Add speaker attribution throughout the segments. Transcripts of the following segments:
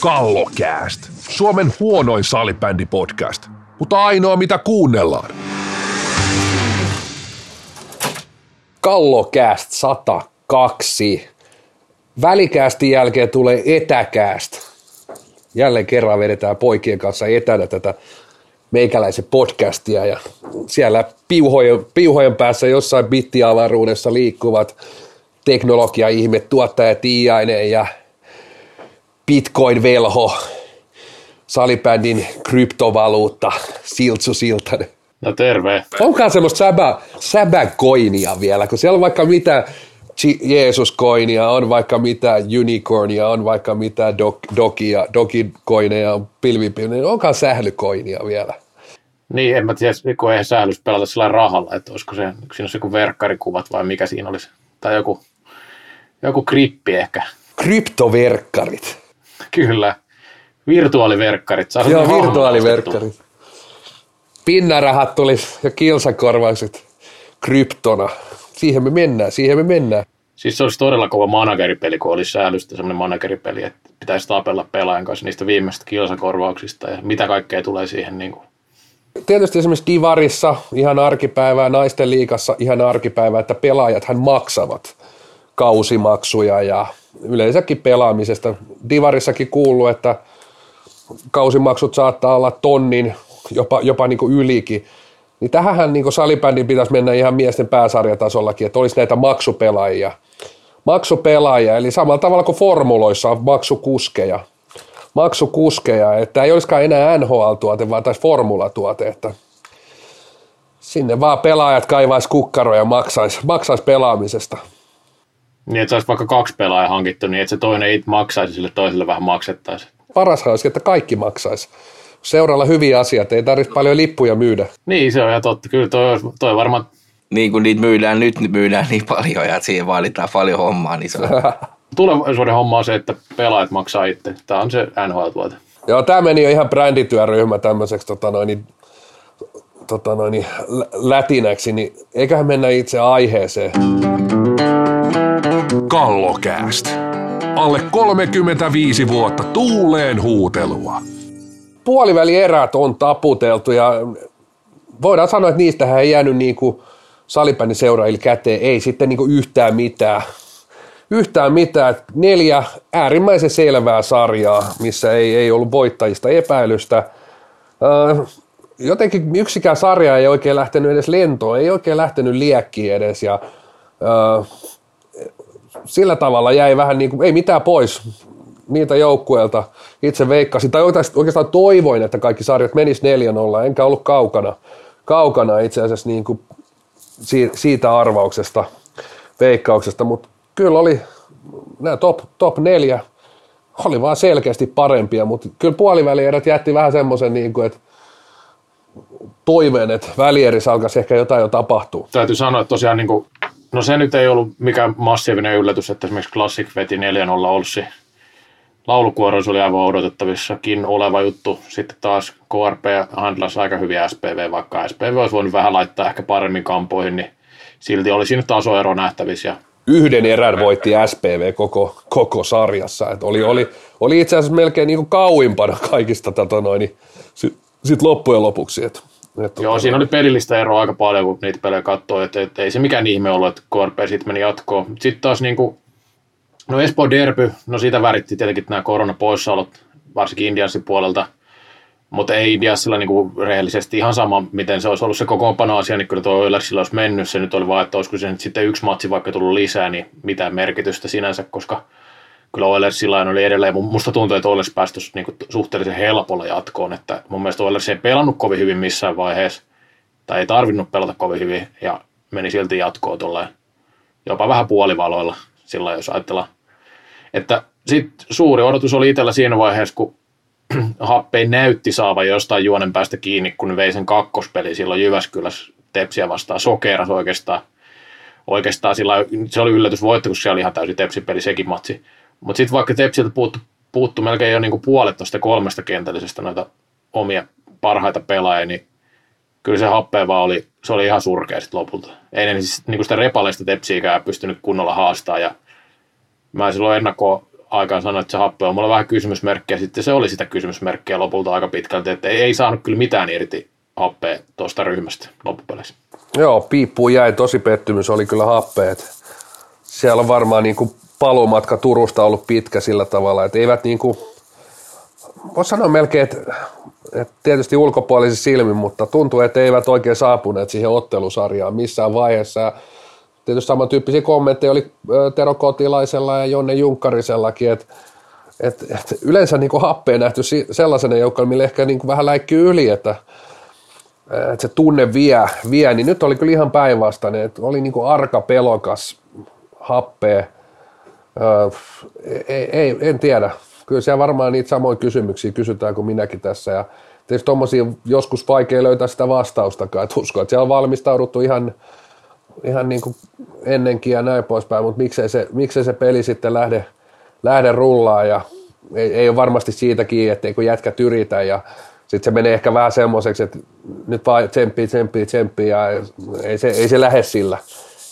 Speaker 1: Kallokääst. Suomen huonoin salibändipodcast, mutta ainoa mitä kuunnellaan.
Speaker 2: Kallokääst 102. Välikästin jälkeen tulee etäkääst. Jälleen kerran vedetään poikien kanssa etänä tätä meikäläisen podcastia ja siellä piuhojen, piuhojen päässä jossain bittiavaruudessa liikkuvat teknologia-ihme, tuottaja Tiainen ja Bitcoin-velho, salibändin kryptovaluutta, Siltsu Siltanen.
Speaker 3: No terve.
Speaker 2: Onkaan semmoista säbä, säbäkoinia vielä, kun siellä on vaikka mitä Jeesus-koinia, on vaikka mitä unicornia, on vaikka mitä dok, dokia, dokikoineja, pilvipilviä, onkaan sählykoinia vielä.
Speaker 3: Niin, en mä tiedä, kun ei sählys pelata sillä rahalla, että olisiko se, siinä olisi joku verkkarikuvat vai mikä siinä olisi, tai joku, joku krippi ehkä.
Speaker 2: Kryptoverkkarit.
Speaker 3: Kyllä. Virtuaaliverkkarit. Saa
Speaker 2: Joo, virtuaaliverkkarit. Pinnarahat tuli ja kilsakorvaukset kryptona. Siihen me mennään, siihen me mennään.
Speaker 3: Siis se olisi todella kova manageripeli, kun olisi säälystä semmoinen manageripeli, että pitäisi tapella pelaajan kanssa niistä viimeistä kilsakorvauksista ja mitä kaikkea tulee siihen. Niin kuin.
Speaker 2: Tietysti esimerkiksi Divarissa ihan arkipäivää, naisten liikassa ihan arkipäivää, että pelaajathan maksavat kausimaksuja ja yleensäkin pelaamisesta. Divarissakin kuuluu, että kausimaksut saattaa olla tonnin, jopa, jopa niin kuin ylikin. Niin tähän niin salibändin pitäisi mennä ihan miesten pääsarjatasollakin, että olisi näitä maksupelaajia. Maksupelaajia, eli samalla tavalla kuin formuloissa on maksukuskeja. Maksukuskeja, että ei olisikaan enää NHL-tuote, vaan taisi formulatuote, että sinne vaan pelaajat kaivaisi kukkaroja ja maksaisi, maksaisi pelaamisesta.
Speaker 3: Niin, että saisi vaikka kaksi pelaajaa hankittu, niin että se toinen ei maksaisi, sille toiselle vähän maksettaisiin.
Speaker 2: Parashan olisi, että kaikki maksaisi. Seuralla hyviä asioita, ei tarvitse paljon lippuja myydä.
Speaker 3: Niin, se on ihan totta. Kyllä toi, toi varmaan...
Speaker 4: Niin kuin niitä myydään nyt, niin myydään niin paljon ja siihen vaaditaan paljon hommaa, niin se on...
Speaker 3: Tulevaisuuden homma on se, että pelaajat maksaa itse. Tämä on se NHL-tuote.
Speaker 2: Joo, tämä meni jo ihan brändityöryhmä tämmöiseksi tota noin, tota noin, lätinäksi, niin eiköhän mennä itse aiheeseen.
Speaker 1: Kallokääst. Alle 35 vuotta tuuleen huutelua.
Speaker 2: Puolivälierät on taputeltu ja voidaan sanoa, että niistähän ei jäänyt niin kuin seuraajille käteen, ei sitten niin kuin yhtään mitään. Yhtään mitään. Neljä äärimmäisen selvää sarjaa, missä ei, ei ollut voittajista epäilystä. Jotenkin yksikään sarja ei oikein lähtenyt edes lentoon, ei oikein lähtenyt liekkiin edes ja sillä tavalla jäi vähän niin kuin, ei mitään pois niitä joukkueelta. Itse veikkasin, tai oikeastaan toivoin, että kaikki sarjat menis 4-0, enkä ollut kaukana, kaukana itse asiassa niin kuin siitä arvauksesta, veikkauksesta, mutta kyllä oli nämä top, top neljä, oli vaan selkeästi parempia, mutta kyllä puolivälierät jätti vähän semmoisen, niin kuin, että toiveen, että välierissä alkaisi ehkä jotain jo tapahtuu.
Speaker 3: Täytyy sanoa, että tosiaan niin kuin No se nyt ei ollut mikään massiivinen yllätys, että esimerkiksi Classic veti 4-0 Olssi. Laulukuoroissa oli aivan odotettavissakin oleva juttu. Sitten taas KRP handlasi aika hyviä SPV, vaikka SPV olisi voinut vähän laittaa ehkä paremmin kampoihin, niin silti olisi nyt tasoero nähtävissä.
Speaker 2: Yhden erän voitti SPV koko, koko sarjassa. Et oli, oli, oli itse asiassa melkein niin kuin kauimpana kaikista tota noin, niin sitten sit loppujen lopuksi. Et
Speaker 3: että Joo, siinä oli pelillistä eroa aika paljon, kun niitä pelejä katsoi, että, että ei se mikään ihme ollut, että KRP sitten meni jatkoon. Sitten taas niin kuin, no Espoo Derby, no siitä väritti tietenkin nämä koronapoissaolot, varsinkin Indiansin puolelta, mutta ei Indiansilla niin kuin rehellisesti ihan sama, miten se olisi ollut se kokoonpano asia, niin kyllä tuo Oilersilla olisi mennyt. Se nyt oli vaan, että olisiko se nyt sitten yksi matsi vaikka tullut lisää, niin mitään merkitystä sinänsä, koska kyllä Oilersilla oli edelleen, musta tuntuu, että Oilers päästy niin suhteellisen helpolla jatkoon, että mun mielestä Oilers ei pelannut kovin hyvin missään vaiheessa, tai ei tarvinnut pelata kovin hyvin, ja meni silti jatkoon tolleen, jopa vähän puolivaloilla, sillä jos ajatellaan. Että sitten suuri odotus oli itsellä siinä vaiheessa, kun Happei näytti saava jostain juonen päästä kiinni, kun vei sen kakkospeli silloin Jyväskylässä Tepsiä vastaan sokeras oikeastaan. Oikeastaan sillä, se oli yllätysvoitto, kun se oli ihan täysin Tepsipeli sekin matsi. Mutta sitten vaikka Tepsiltä puuttu, puuttu melkein jo niinku puolet tuosta kolmesta kentällisestä noita omia parhaita pelaajia, niin kyllä se happea vaan oli, se oli ihan surkea sitten lopulta. Ei ne siis niinku sitä repaleista tepsiikään pystynyt kunnolla haastaa ja mä silloin ennakko aikaan sanoin, että se happe on mulla vähän kysymysmerkkiä, sitten se oli sitä kysymysmerkkiä lopulta aika pitkälti, että ei, ei saanut kyllä mitään irti happea tuosta ryhmästä loppupeleissä.
Speaker 2: Joo, piippuun jäi tosi pettymys, oli kyllä happeet. Siellä on varmaan niin kuin palumatka Turusta ollut pitkä sillä tavalla, että eivät niin kuin, voisi sanoa melkein, että, että tietysti ulkopuolisesti silmin, mutta tuntuu, että eivät oikein saapuneet siihen ottelusarjaan missään vaiheessa. Tietysti samantyyppisiä kommentteja oli Tero Kotilaisella ja Jonne Junkkarisellakin, että et, et yleensä niin kuin happea nähty sellaisena joukkoon, millä ehkä niin kuin vähän läikkyy yli, että, että se tunne vie, vie, niin nyt oli kyllä ihan päinvastainen, että oli niin kuin arka pelokas happea, ei, ei, en tiedä. Kyllä siellä varmaan niitä samoja kysymyksiä kysytään kuin minäkin tässä. Ja tietysti tuommoisia joskus vaikea löytää sitä vastaustakaan. Että uskon, että siellä on valmistauduttu ihan, ihan niin kuin ennenkin ja näin poispäin, mutta miksei se, miksei se peli sitten lähde, lähde rullaan ja ei, ei ole varmasti siitä kiinni, etteikö jätkä yritä ja sitten se menee ehkä vähän semmoiseksi, että nyt vaan tsemppii, tsemppii, tsemppii ja ei se, ei se lähde sillä.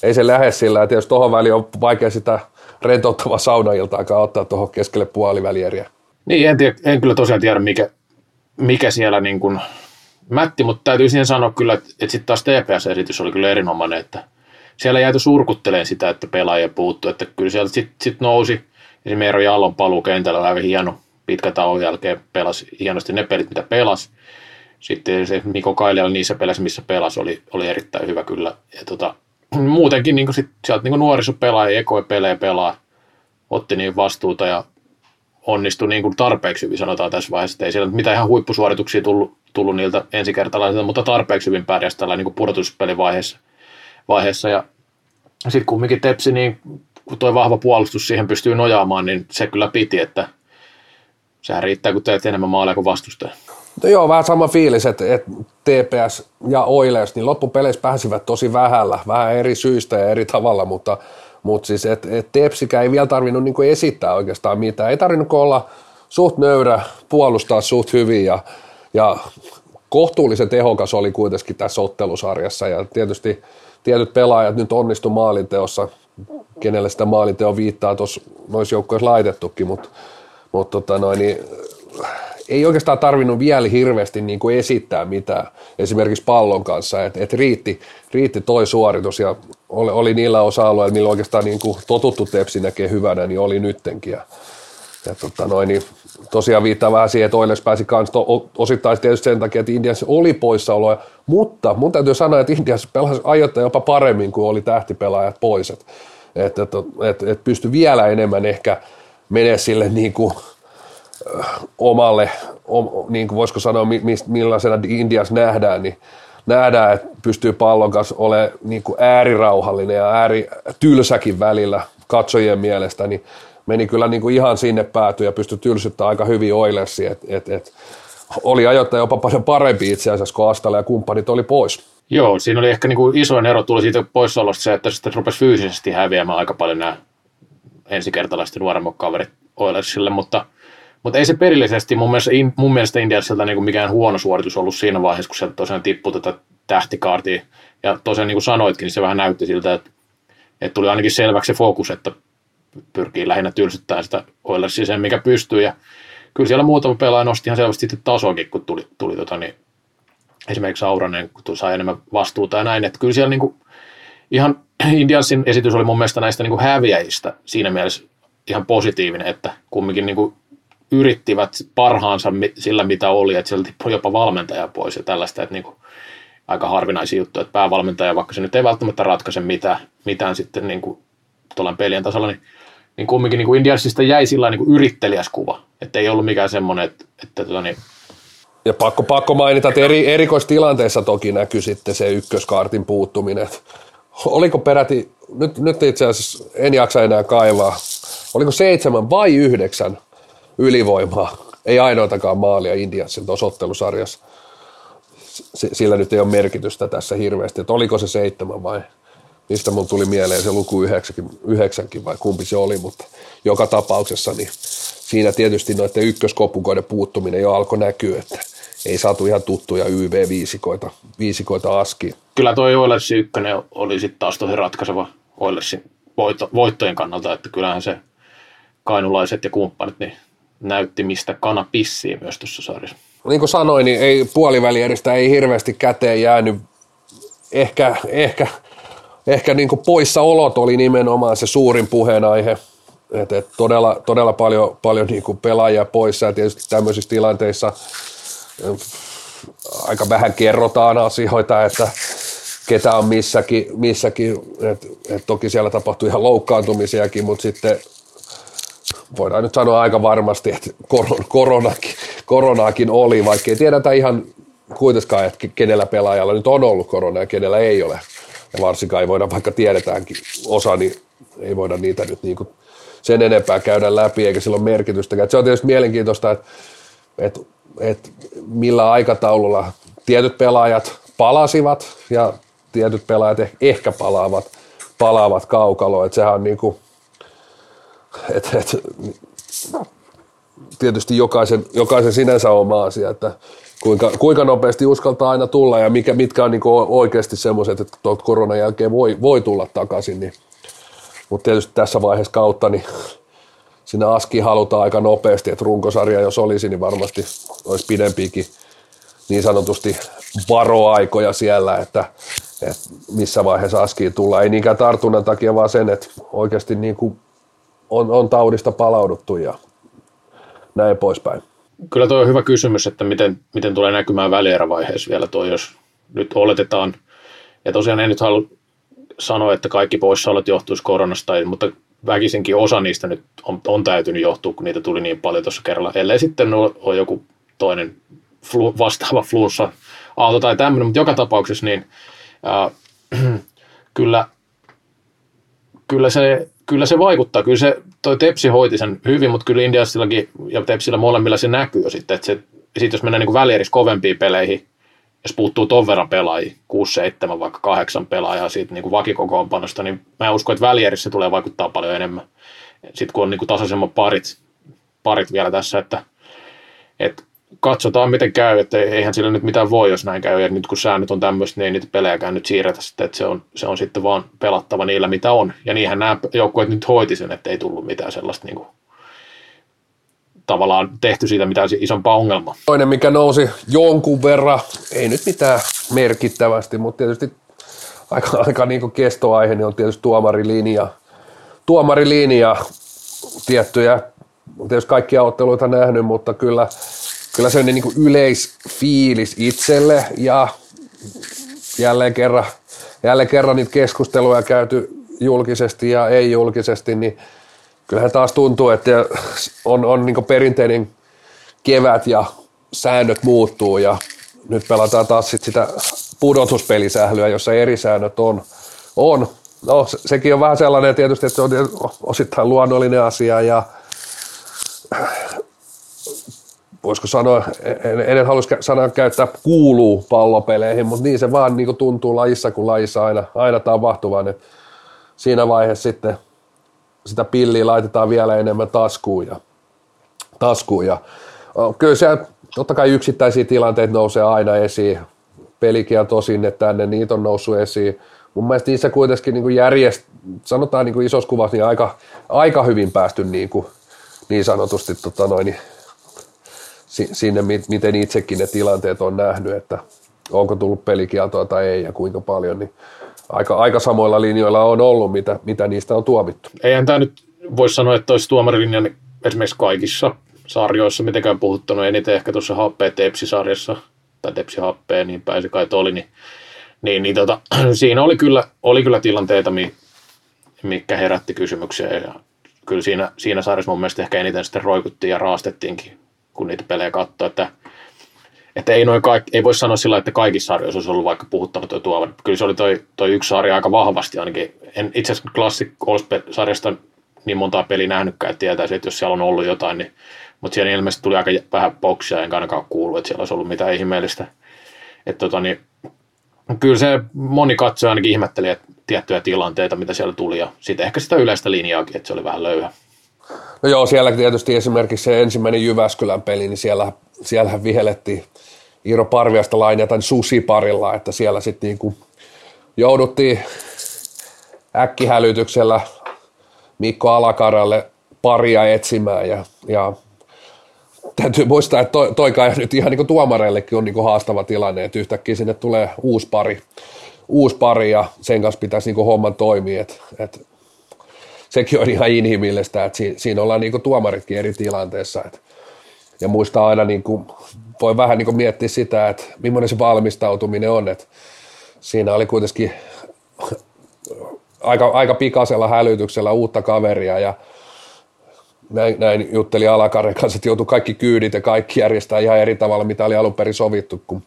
Speaker 2: Ei se lähde sillä, että jos tuohon väliin on vaikea sitä rentouttava saunailtaakaan ottaa tuohon keskelle puolivälieriä.
Speaker 3: Niin, en, tiedä, en kyllä tosiaan tiedä, mikä, mikä siellä niin kuin mätti, mutta täytyy siihen sanoa kyllä, että, että sitten taas TPS-esitys oli kyllä erinomainen, että siellä jääty surkutteleen sitä, että pelaajia puuttu, että kyllä sieltä sitten sit nousi esimerkiksi Meero Jallon paluu kentällä aika hieno, pitkä tauon jälkeen pelasi hienosti ne pelit, mitä pelasi. Sitten se Miko Kailiala niissä peleissä, missä pelasi, oli, oli erittäin hyvä kyllä. Ja tota, muutenkin niin sit, sieltä niin nuorisopelaaja, ekoi pelejä pelaa, otti niin vastuuta ja onnistui niin kuin tarpeeksi hyvin, sanotaan tässä vaiheessa. Ei siellä mitään ihan huippusuorituksia tullut, tullut niiltä ensikertalaisilta, mutta tarpeeksi hyvin pärjäsi tällä niin pudotuspelivaiheessa. Vaiheessa. Ja sitten kumminkin Tepsi, niin kun tuo vahva puolustus siihen pystyy nojaamaan, niin se kyllä piti, että sehän riittää, kun teet enemmän maaleja kuin vastustaja.
Speaker 2: No joo, vähän sama fiilis, että, että TPS ja Oilers, niin loppupeleissä pääsivät tosi vähällä, vähän eri syistä ja eri tavalla, mutta, mutta siis, että et Tepsikä ei vielä tarvinnut niin kuin esittää oikeastaan mitään. Ei tarvinnut olla suht nöyrä, puolustaa suht hyvin ja, ja kohtuullisen tehokas oli kuitenkin tässä ottelusarjassa ja tietysti tietyt pelaajat nyt onnistu maalinteossa, kenelle sitä maalinteo viittaa tuossa noissa joukkoissa laitettukin, mutta, mutta tota noin, niin ei oikeastaan tarvinnut vielä hirveästi niin kuin esittää mitään esimerkiksi pallon kanssa, että et riitti, riitti toi suoritus ja oli, oli niillä osa-alueilla, millä oikeastaan niin kuin totuttu tepsi näkee hyvänä, niin oli nyttenkin. Ja, ja tota noin, niin tosiaan viittaa vähän siihen, että Oilers pääsi kanssa to, osittain tietysti sen takia, että Indians oli poissaoloja, mutta mun täytyy sanoa, että Indians pelasi ajoittain jopa paremmin kuin oli tähtipelaajat pois, että et, et, et, et pystyi vielä enemmän ehkä menee sille niin kuin – omalle, om, niin kuin voisiko sanoa, millaisena Indias nähdään, niin nähdään, että pystyy pallon kanssa olemaan niin kuin äärirauhallinen ja ääritylsäkin välillä katsojien mielestä, niin meni kyllä niin kuin ihan sinne pääty ja pystyi tylsyttämään aika hyvin Oilersi, että et, et, oli ajoittaja jopa paljon parempi itse asiassa, kun Astala ja kumppanit oli pois.
Speaker 3: Joo, siinä oli ehkä niin kuin isoin ero tuli siitä poissaolosta se, että sitten rupesi fyysisesti häviämään aika paljon nämä ensikertalaiset nuoremmat kaverit Oilersille, mutta – mutta ei se perillisesti mun mielestä, mun mielestä Indiasilta niinku mikään huono suoritus ollut siinä vaiheessa, kun se tosiaan tippui tätä tähtikaartia. Ja tosiaan niin kuin sanoitkin, niin se vähän näytti siltä, että, että tuli ainakin selväksi se fokus, että pyrkii lähinnä tylsyttämään sitä Oilersia sen, mikä pystyy. Ja kyllä siellä muutama pelaaja nosti ihan selvästi sitten tasoakin, kun tuli, tuli tota, niin, esimerkiksi Auranen, kun sai enemmän vastuuta ja näin. Että kyllä siellä niin kuin, ihan Indiansin esitys oli mun mielestä näistä niin kuin häviäjistä siinä mielessä ihan positiivinen, että kumminkin niin kuin yrittivät parhaansa sillä, mitä oli, että sieltä tippui jopa valmentaja pois ja tällaista, että niin kuin, aika harvinaisia juttuja, että päävalmentaja, vaikka se nyt ei välttämättä ratkaise mitään, mitään sitten niin kuin pelien tasolla, niin, niin kumminkin niin kuin Indiansista jäi sillä niin kuin yrittelijäs kuva, että ei ollut mikään semmoinen, että, että tota niin,
Speaker 2: ja pakko, pakko mainita, että eri, erikoistilanteessa toki näkyy sitten se ykköskaartin puuttuminen. Oliko peräti, nyt, nyt itse asiassa en jaksa enää kaivaa, oliko seitsemän vai yhdeksän ylivoimaa, ei ainoatakaan maalia Indiassa tuossa ottelusarjassa. Sillä nyt ei ole merkitystä tässä hirveästi, että oliko se seitsemän vai mistä mun tuli mieleen se luku yhdeksänkin, vai kumpi se oli, mutta joka tapauksessa niin siinä tietysti noiden ykköskopukoiden puuttuminen jo alkoi näkyä, että ei saatu ihan tuttuja YV-viisikoita viisikoita askiin.
Speaker 3: Kyllä tuo Oilersin ykkönen oli sitten taas tosi ratkaiseva Oilersin voitto, voittojen kannalta, että kyllähän se kainulaiset ja kumppanit niin näytti, mistä kana pissii myös tuossa sarjassa.
Speaker 2: Niin kuin sanoin, niin ei puolivälieristä ei hirveästi käteen jäänyt. Ehkä, ehkä, ehkä niin kuin poissaolot oli nimenomaan se suurin puheenaihe. Et, et todella, todella paljon, paljon niin kuin pelaajia poissa ja tietysti tämmöisissä tilanteissa aika vähän kerrotaan asioita, että ketä on missäkin, missäkin. Et, et toki siellä tapahtui ihan loukkaantumisiakin, mutta sitten voidaan nyt sanoa aika varmasti, että koronakin, koronaakin oli, vaikka ei tiedetä ihan kuitenkaan, että kenellä pelaajalla nyt on ollut korona ja kenellä ei ole. Ja varsinkaan ei voida, vaikka tiedetäänkin osa, niin ei voida niitä nyt niin kuin sen enempää käydä läpi, eikä sillä ole merkitystäkään. se on tietysti mielenkiintoista, että, että, että millä aikataululla tietyt pelaajat palasivat ja tietyt pelaajat ehkä palaavat, palaavat kaukaloon. Että sehän on niin kuin, et, et, tietysti jokaisen, jokaisen sinänsä oma asia, että kuinka, kuinka nopeasti uskaltaa aina tulla ja mikä, mitkä on niin oikeasti semmoiset, että tuolta koronan jälkeen voi, voi tulla takaisin. Niin. Mutta tietysti tässä vaiheessa kautta niin sinne askiin halutaan aika nopeasti, että runkosarja jos olisi, niin varmasti olisi pidempiäkin niin sanotusti varoaikoja siellä, että, että missä vaiheessa askiin tullaan. Ei niinkään tartunnan takia, vaan sen, että oikeasti niin kuin on, on taudista palauduttu ja näin poispäin.
Speaker 3: Kyllä tuo on hyvä kysymys, että miten, miten tulee näkymään välierävaiheessa vielä tuo, jos nyt oletetaan, ja tosiaan en nyt halua sanoa, että kaikki poissaolot johtuisi koronasta, mutta väkisinkin osa niistä nyt on, on täytynyt johtua, kun niitä tuli niin paljon tuossa kerralla, ellei sitten ole joku toinen flu, vastaava flunssa aalto tai tämmöinen, mutta joka tapauksessa niin äh, kyllä, kyllä se kyllä se vaikuttaa. Kyllä se, toi Tepsi hoiti sen hyvin, mutta kyllä Indiastillakin ja Tepsillä molemmilla se näkyy jo sitten. Että se, sit jos mennään niin välieris kovempiin peleihin, jos puuttuu ton verran pelaajia, 6-7 vaikka 8 pelaajaa siitä niin vakikokoonpanosta, niin mä uskon, että välierissä tulee vaikuttaa paljon enemmän. Sitten kun on niin tasaisemmat parit, parit vielä tässä, että, että katsotaan miten käy, että eihän sillä nyt mitään voi, jos näin käy. Ja nyt kun säännöt on tämmöistä, niin ei niitä pelejäkään nyt siirretä sitten, että se on, se on sitten vaan pelattava niillä, mitä on. Ja niinhän nämä joukkueet nyt hoiti sen, että ei tullut mitään sellaista niin kuin, tavallaan tehty siitä mitään isompaa ongelmaa.
Speaker 2: Toinen, mikä nousi jonkun verran, ei nyt mitään merkittävästi, mutta tietysti aika, aika niin kuin kestoaihe, niin on tietysti tuomarilinja. Tuomarilinja, tiettyjä, tietysti kaikkia otteluita nähnyt, mutta kyllä kyllä se on niin kuin yleisfiilis itselle ja jälleen kerran, jälleen kerran niitä keskusteluja käyty julkisesti ja ei julkisesti, niin kyllähän taas tuntuu, että on, on niin perinteinen kevät ja säännöt muuttuu ja nyt pelataan taas sit sitä pudotuspelisählyä, jossa eri säännöt on. on. No, sekin on vähän sellainen tietysti, että se on osittain luonnollinen asia ja voisiko sanoa, en, en halua sanoa käyttää kuuluu pallopeleihin, mutta niin se vaan niin kuin tuntuu lajissa kuin lajissa aina, aina tapahtuvan. Et siinä vaiheessa sitten sitä pilliä laitetaan vielä enemmän taskuun ja, taskuun ja kyllä se totta kai yksittäisiä tilanteita nousee aina esiin. Pelikielto sinne tänne, niitä on noussut esiin. Mun mielestä niissä kuitenkin niin järjest, sanotaan niin isossa kuvassa, niin aika, aika hyvin päästy niin, kuin, niin sanotusti tota noin, sinne, miten itsekin ne tilanteet on nähnyt, että onko tullut pelikieltoa tai ei ja kuinka paljon, niin aika, aika samoilla linjoilla on ollut, mitä, mitä niistä on tuomittu.
Speaker 3: Eihän tämä nyt voisi sanoa, että olisi tuomarilinjan esimerkiksi kaikissa sarjoissa mitenkään puhuttanut eniten ehkä tuossa happea Tepsi-sarjassa, tai Tepsi happea, niin pääsi kai oli, niin, niin, niin tota, siinä oli kyllä, oli kyllä tilanteita, mikä herätti kysymyksiä, ja kyllä siinä, siinä sarjassa mun mielestä ehkä eniten sitten roikuttiin ja raastettiinkin kun niitä pelejä katsoo, että, että ei, noin kaikki, ei voi sanoa sillä että kaikissa sarjoissa olisi ollut vaikka puhuttanut tuo tuovan. Kyllä se oli toi, toi yksi sarja aika vahvasti ainakin. En itse asiassa Classic sarjasta niin montaa peliä nähnytkään, että tietäisi, että jos siellä on ollut jotain, niin mutta siellä ilmeisesti tuli aika vähän boksia, enkä ainakaan kuullut, että siellä olisi ollut mitään ihmeellistä. Että tota, niin, kyllä se moni katsoja ainakin ihmetteli että tiettyjä tilanteita, mitä siellä tuli, ja sitten ehkä sitä yleistä linjaakin, että se oli vähän löyhä.
Speaker 2: No joo, siellä tietysti esimerkiksi se ensimmäinen Jyväskylän peli, niin siellä, siellähän vihellettiin Iiro Parviasta lainia tämän susiparilla, että siellä sitten niin kuin jouduttiin äkkihälytyksellä Mikko Alakaralle paria etsimään ja, ja täytyy muistaa, että toi, toi kai nyt ihan niin tuomareillekin on niin haastava tilanne, että yhtäkkiä sinne tulee uusi pari, uusi pari ja sen kanssa pitäisi niin homman toimia, että, että sekin on ihan inhimillistä, että siinä, siinä ollaan niin tuomaritkin eri tilanteessa, että, ja muistaa aina, niin kuin, voi vähän niin miettiä sitä, että millainen se valmistautuminen on, että siinä oli kuitenkin aika, aika pikaisella hälytyksellä uutta kaveria ja näin, näin jutteli Alakaren kanssa, että joutui kaikki kyydit ja kaikki järjestää ihan eri tavalla, mitä oli alun perin sovittu, kun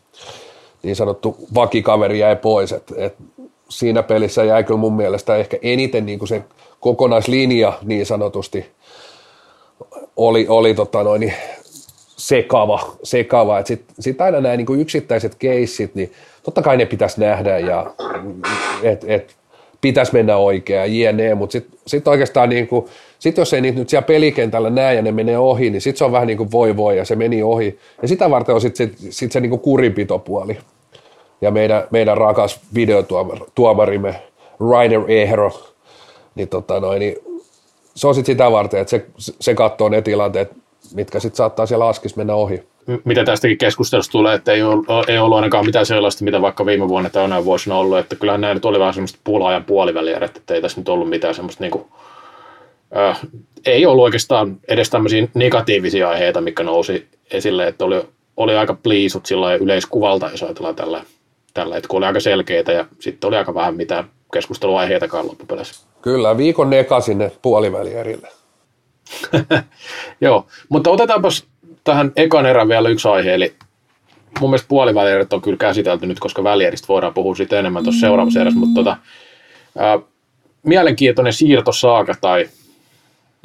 Speaker 2: niin sanottu vakikaveri jäi pois. Et, et siinä pelissä jäi kyllä mun mielestä ehkä eniten niin kuin se kokonaislinja niin sanotusti oli, oli tota noin, sekava, sekava. Sitten sit aina nämä niin yksittäiset keissit, niin totta kai ne pitäisi nähdä ja et, et, pitäisi mennä oikein ja jne, mutta sitten sit oikeastaan niin kuin, sit jos ei niitä nyt siellä pelikentällä näe ja ne menee ohi, niin sitten se on vähän niin kuin voi voi ja se meni ohi. Ja sitä varten on sitten sit, sit se niin kuin kurinpitopuoli. Ja meidän, meidän rakas videotuomarimme Rainer Ehro, niin, tota noin, niin se on sitten sitä varten, että se, se katsoo ne tilanteet, mitkä sitten saattaa siellä askis mennä ohi.
Speaker 3: Mitä tästäkin keskustelusta tulee, että ei ollut, ei ollut ainakaan mitään sellaista, mitä vaikka viime vuonna tai näin vuosina ollut, että kyllähän näin nyt oli vähän semmoista puolaajan puoliväliä, että ei tässä nyt ollut mitään semmoista niin kuin, äh, ei ollut oikeastaan edes tämmöisiä negatiivisia aiheita, mikä nousi esille, että oli, oli aika pliisut sillä yleiskuvalta, jos ajatellaan tällä, tällä kun oli aika selkeitä ja sitten oli aika vähän mitään keskusteluaiheitakaan loppupeleissä.
Speaker 2: Kyllä, viikon neka sinne puolivälierille.
Speaker 3: Joo, mutta otetaanpas tähän ekan erän vielä yksi aihe, eli mun mielestä puolivälierit on kyllä käsitelty nyt, koska välieristä voidaan puhua siitä enemmän tuossa seuraavassa erässä, mutta tota, ää, mielenkiintoinen siirtosaaka tai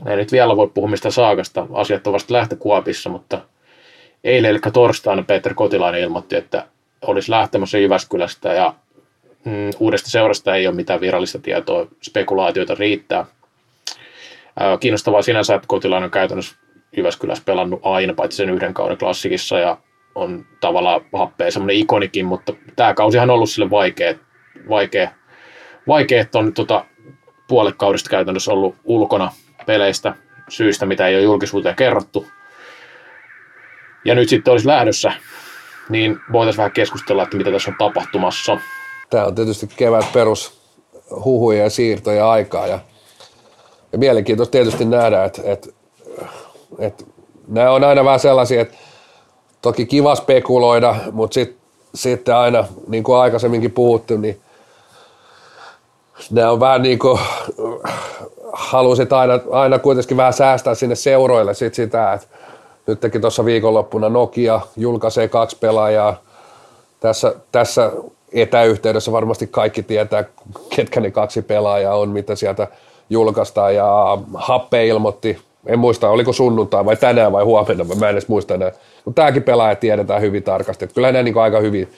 Speaker 3: ei nyt vielä voi puhua mistä saakasta, asiat ovat vasta lähtökuopissa, mutta eilen eli torstaina Peter Kotilainen ilmoitti, että olisi lähtemässä Jyväskylästä ja mm, uudesta seurasta ei ole mitään virallista tietoa, spekulaatioita riittää. Ää, kiinnostavaa sinänsä, että Kotilainen on käytännössä Jyväskylässä pelannut aina, paitsi sen yhden kauden klassikissa ja on tavallaan happea semmoinen ikonikin, mutta tämä kausihan on ollut sille vaikea, vaikea, vaikea että on tota, puolet kaudesta käytännössä ollut ulkona peleistä syistä, mitä ei ole julkisuuteen kerrottu. Ja nyt sitten olisi lähdössä, niin voitaisiin vähän keskustella, että mitä tässä on tapahtumassa.
Speaker 2: Tämä on tietysti kevät perus huhuja ja siirtoja aikaa ja, ja mielenkiintoista tietysti nähdä, että, että, että nämä on aina vähän sellaisia, että toki kiva spekuloida, mutta sitten sit aina, niin kuin aikaisemminkin puhuttu, niin nämä on vähän niin kuin halusit aina, aina kuitenkin vähän säästää sinne seuroille sit sitä, että nytkin tuossa viikonloppuna Nokia julkaisee kaksi pelaajaa. Tässä, tässä etäyhteydessä varmasti kaikki tietää, ketkä ne kaksi pelaajaa on, mitä sieltä julkaistaan. Ja Happe ilmoitti, en muista, oliko sunnuntai vai tänään vai huomenna, mä en edes muista enää. Mutta tämäkin pelaaja tiedetään hyvin tarkasti. Kyllä nämä niin aika hyvin,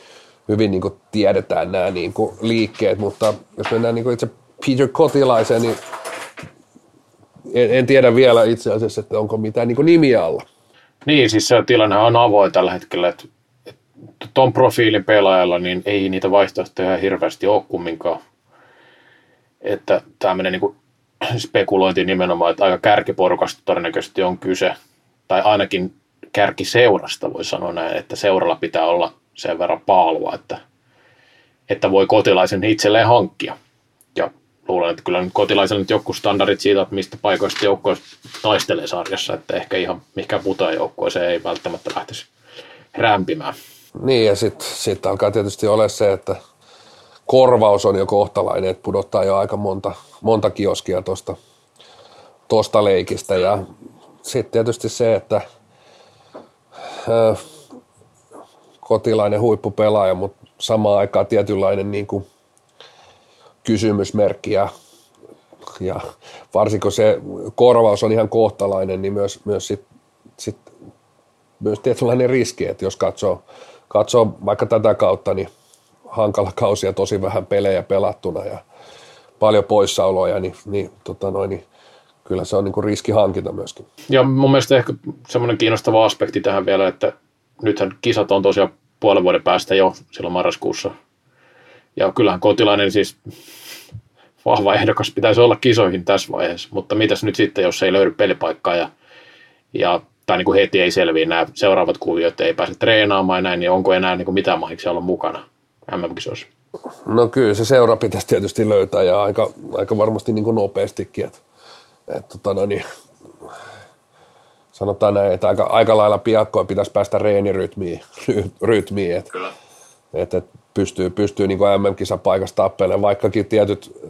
Speaker 2: hyvin niin tiedetään nämä niin liikkeet, mutta jos mennään niin itse Peter Kotilaiseen, niin en, en tiedä vielä itse asiassa, että onko mitään niin nimiä alla.
Speaker 3: Niin, siis se tilanne on avoin tällä hetkellä, että, tuon profiilin pelaajalla niin ei niitä vaihtoehtoja hirveästi ole kumminkaan. Että tämmöinen niin spekulointi nimenomaan, että aika kärkiporukasta todennäköisesti on kyse, tai ainakin kärkiseurasta voi sanoa näin, että seuralla pitää olla sen verran paalua, että, että voi kotilaisen itselleen hankkia luulen, että kyllä nyt kotilaisella nyt joku standardit siitä, että mistä paikoista joukkoista taistelee sarjassa, että ehkä ihan mikä putoa se ei välttämättä lähtisi rämpimään.
Speaker 2: Niin ja sitten sit alkaa tietysti olla se, että korvaus on jo kohtalainen, että pudottaa jo aika monta, monta kioskia tuosta tosta leikistä ja sitten tietysti se, että äh, kotilainen huippupelaaja, mutta samaan aikaan tietynlainen niin kuin kysymysmerkki ja, ja varsinkin se korvaus on ihan kohtalainen, niin myös, myös, sit, sit, myös tietynlainen riski, että jos katsoo, katsoo vaikka tätä kautta, niin hankala kausi ja tosi vähän pelejä pelattuna ja paljon poissaoloja, niin, niin, tota noin, niin kyllä se on niin riski hankita myöskin.
Speaker 3: Ja mun mielestä ehkä semmoinen kiinnostava aspekti tähän vielä, että nythän kisat on tosiaan puolen vuoden päästä jo silloin marraskuussa ja kyllähän kotilainen siis vahva ehdokas pitäisi olla kisoihin tässä vaiheessa, mutta mitäs nyt sitten, jos ei löydy pelipaikkaa ja, ja tai niin kuin heti ei selviä nämä seuraavat kuviot, ei pääse treenaamaan ja näin, niin onko enää niin kuin mitään mahiksi olla mukana MM-kisoissa?
Speaker 2: No kyllä se seura pitäisi tietysti löytää ja aika, aika varmasti niin kuin nopeastikin. Että, että, tota, no niin, sanotaan näin, että aika, aika lailla piakkoin pitäisi päästä reenirytmiin. Rytmiin, että, että, että pystyy, pystyy niin kuin MM-kisapaikassa tappelemaan, vaikkakin tietyt,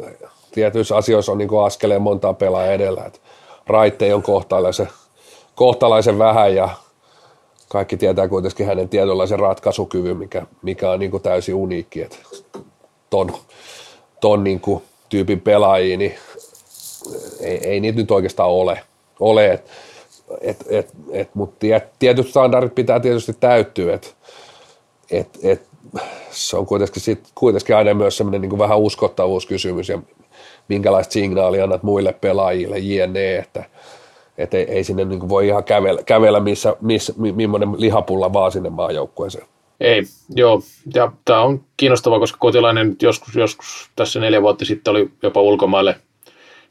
Speaker 2: tietyissä asioissa on niin kuin askeleen montaa pelaa edellä. Että Raitte on kohtalaisen, kohtalaisen vähän ja kaikki tietää kuitenkin hänen tietynlaisen ratkaisukyvyn, mikä, mikä on niin kuin täysin uniikki. Että ton, ton niin kuin tyypin pelaajia, niin ei, ei niitä nyt oikeastaan ole. ole et, et, et, et, mutta tietyt standardit pitää tietysti täyttyä, että et, et, se on kuitenkin, sit, kuitenkin aina myös semmoinen niin vähän uskottavuuskysymys ja minkälaista signaalia annat muille pelaajille, jne, että et ei, ei sinne niin voi ihan kävellä, kävellä missä, missä, millainen lihapulla vaan sinne maajoukkueeseen.
Speaker 3: Ei, joo. Ja tämä on kiinnostavaa, koska kotilainen joskus, joskus tässä neljä vuotta sitten oli jopa ulkomaille,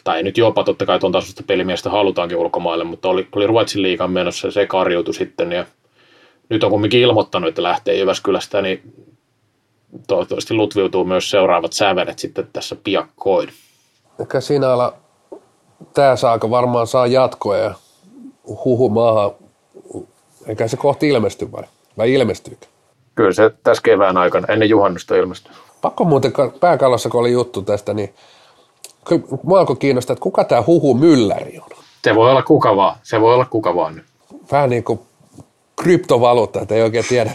Speaker 3: tai nyt jopa totta kai tuon tasosta pelimiestä halutaankin ulkomaille, mutta oli, oli Ruotsin liikan menossa ja se karjuutui sitten ja nyt on kumminkin ilmoittanut, että lähtee Jyväskylästä, niin toivottavasti lutviutuu myös seuraavat sävelet sitten tässä piakkoin.
Speaker 2: Ala, tämä saaka varmaan saa jatkoa ja huhu maahan, eikä se kohti ilmesty vai, vai ilmestyykö?
Speaker 3: Kyllä se tässä kevään aikana, ennen juhannusta ilmestyy.
Speaker 2: Pakko muuten, pääkallossa kun oli juttu tästä, niin mua alkoi kiinnostaa, että kuka tämä huhu mylläri on.
Speaker 3: Se voi olla kuka vaan, se voi olla kuka vaan nyt.
Speaker 2: Vähän niin kuin kryptovaluutta, että ei oikein tiedä,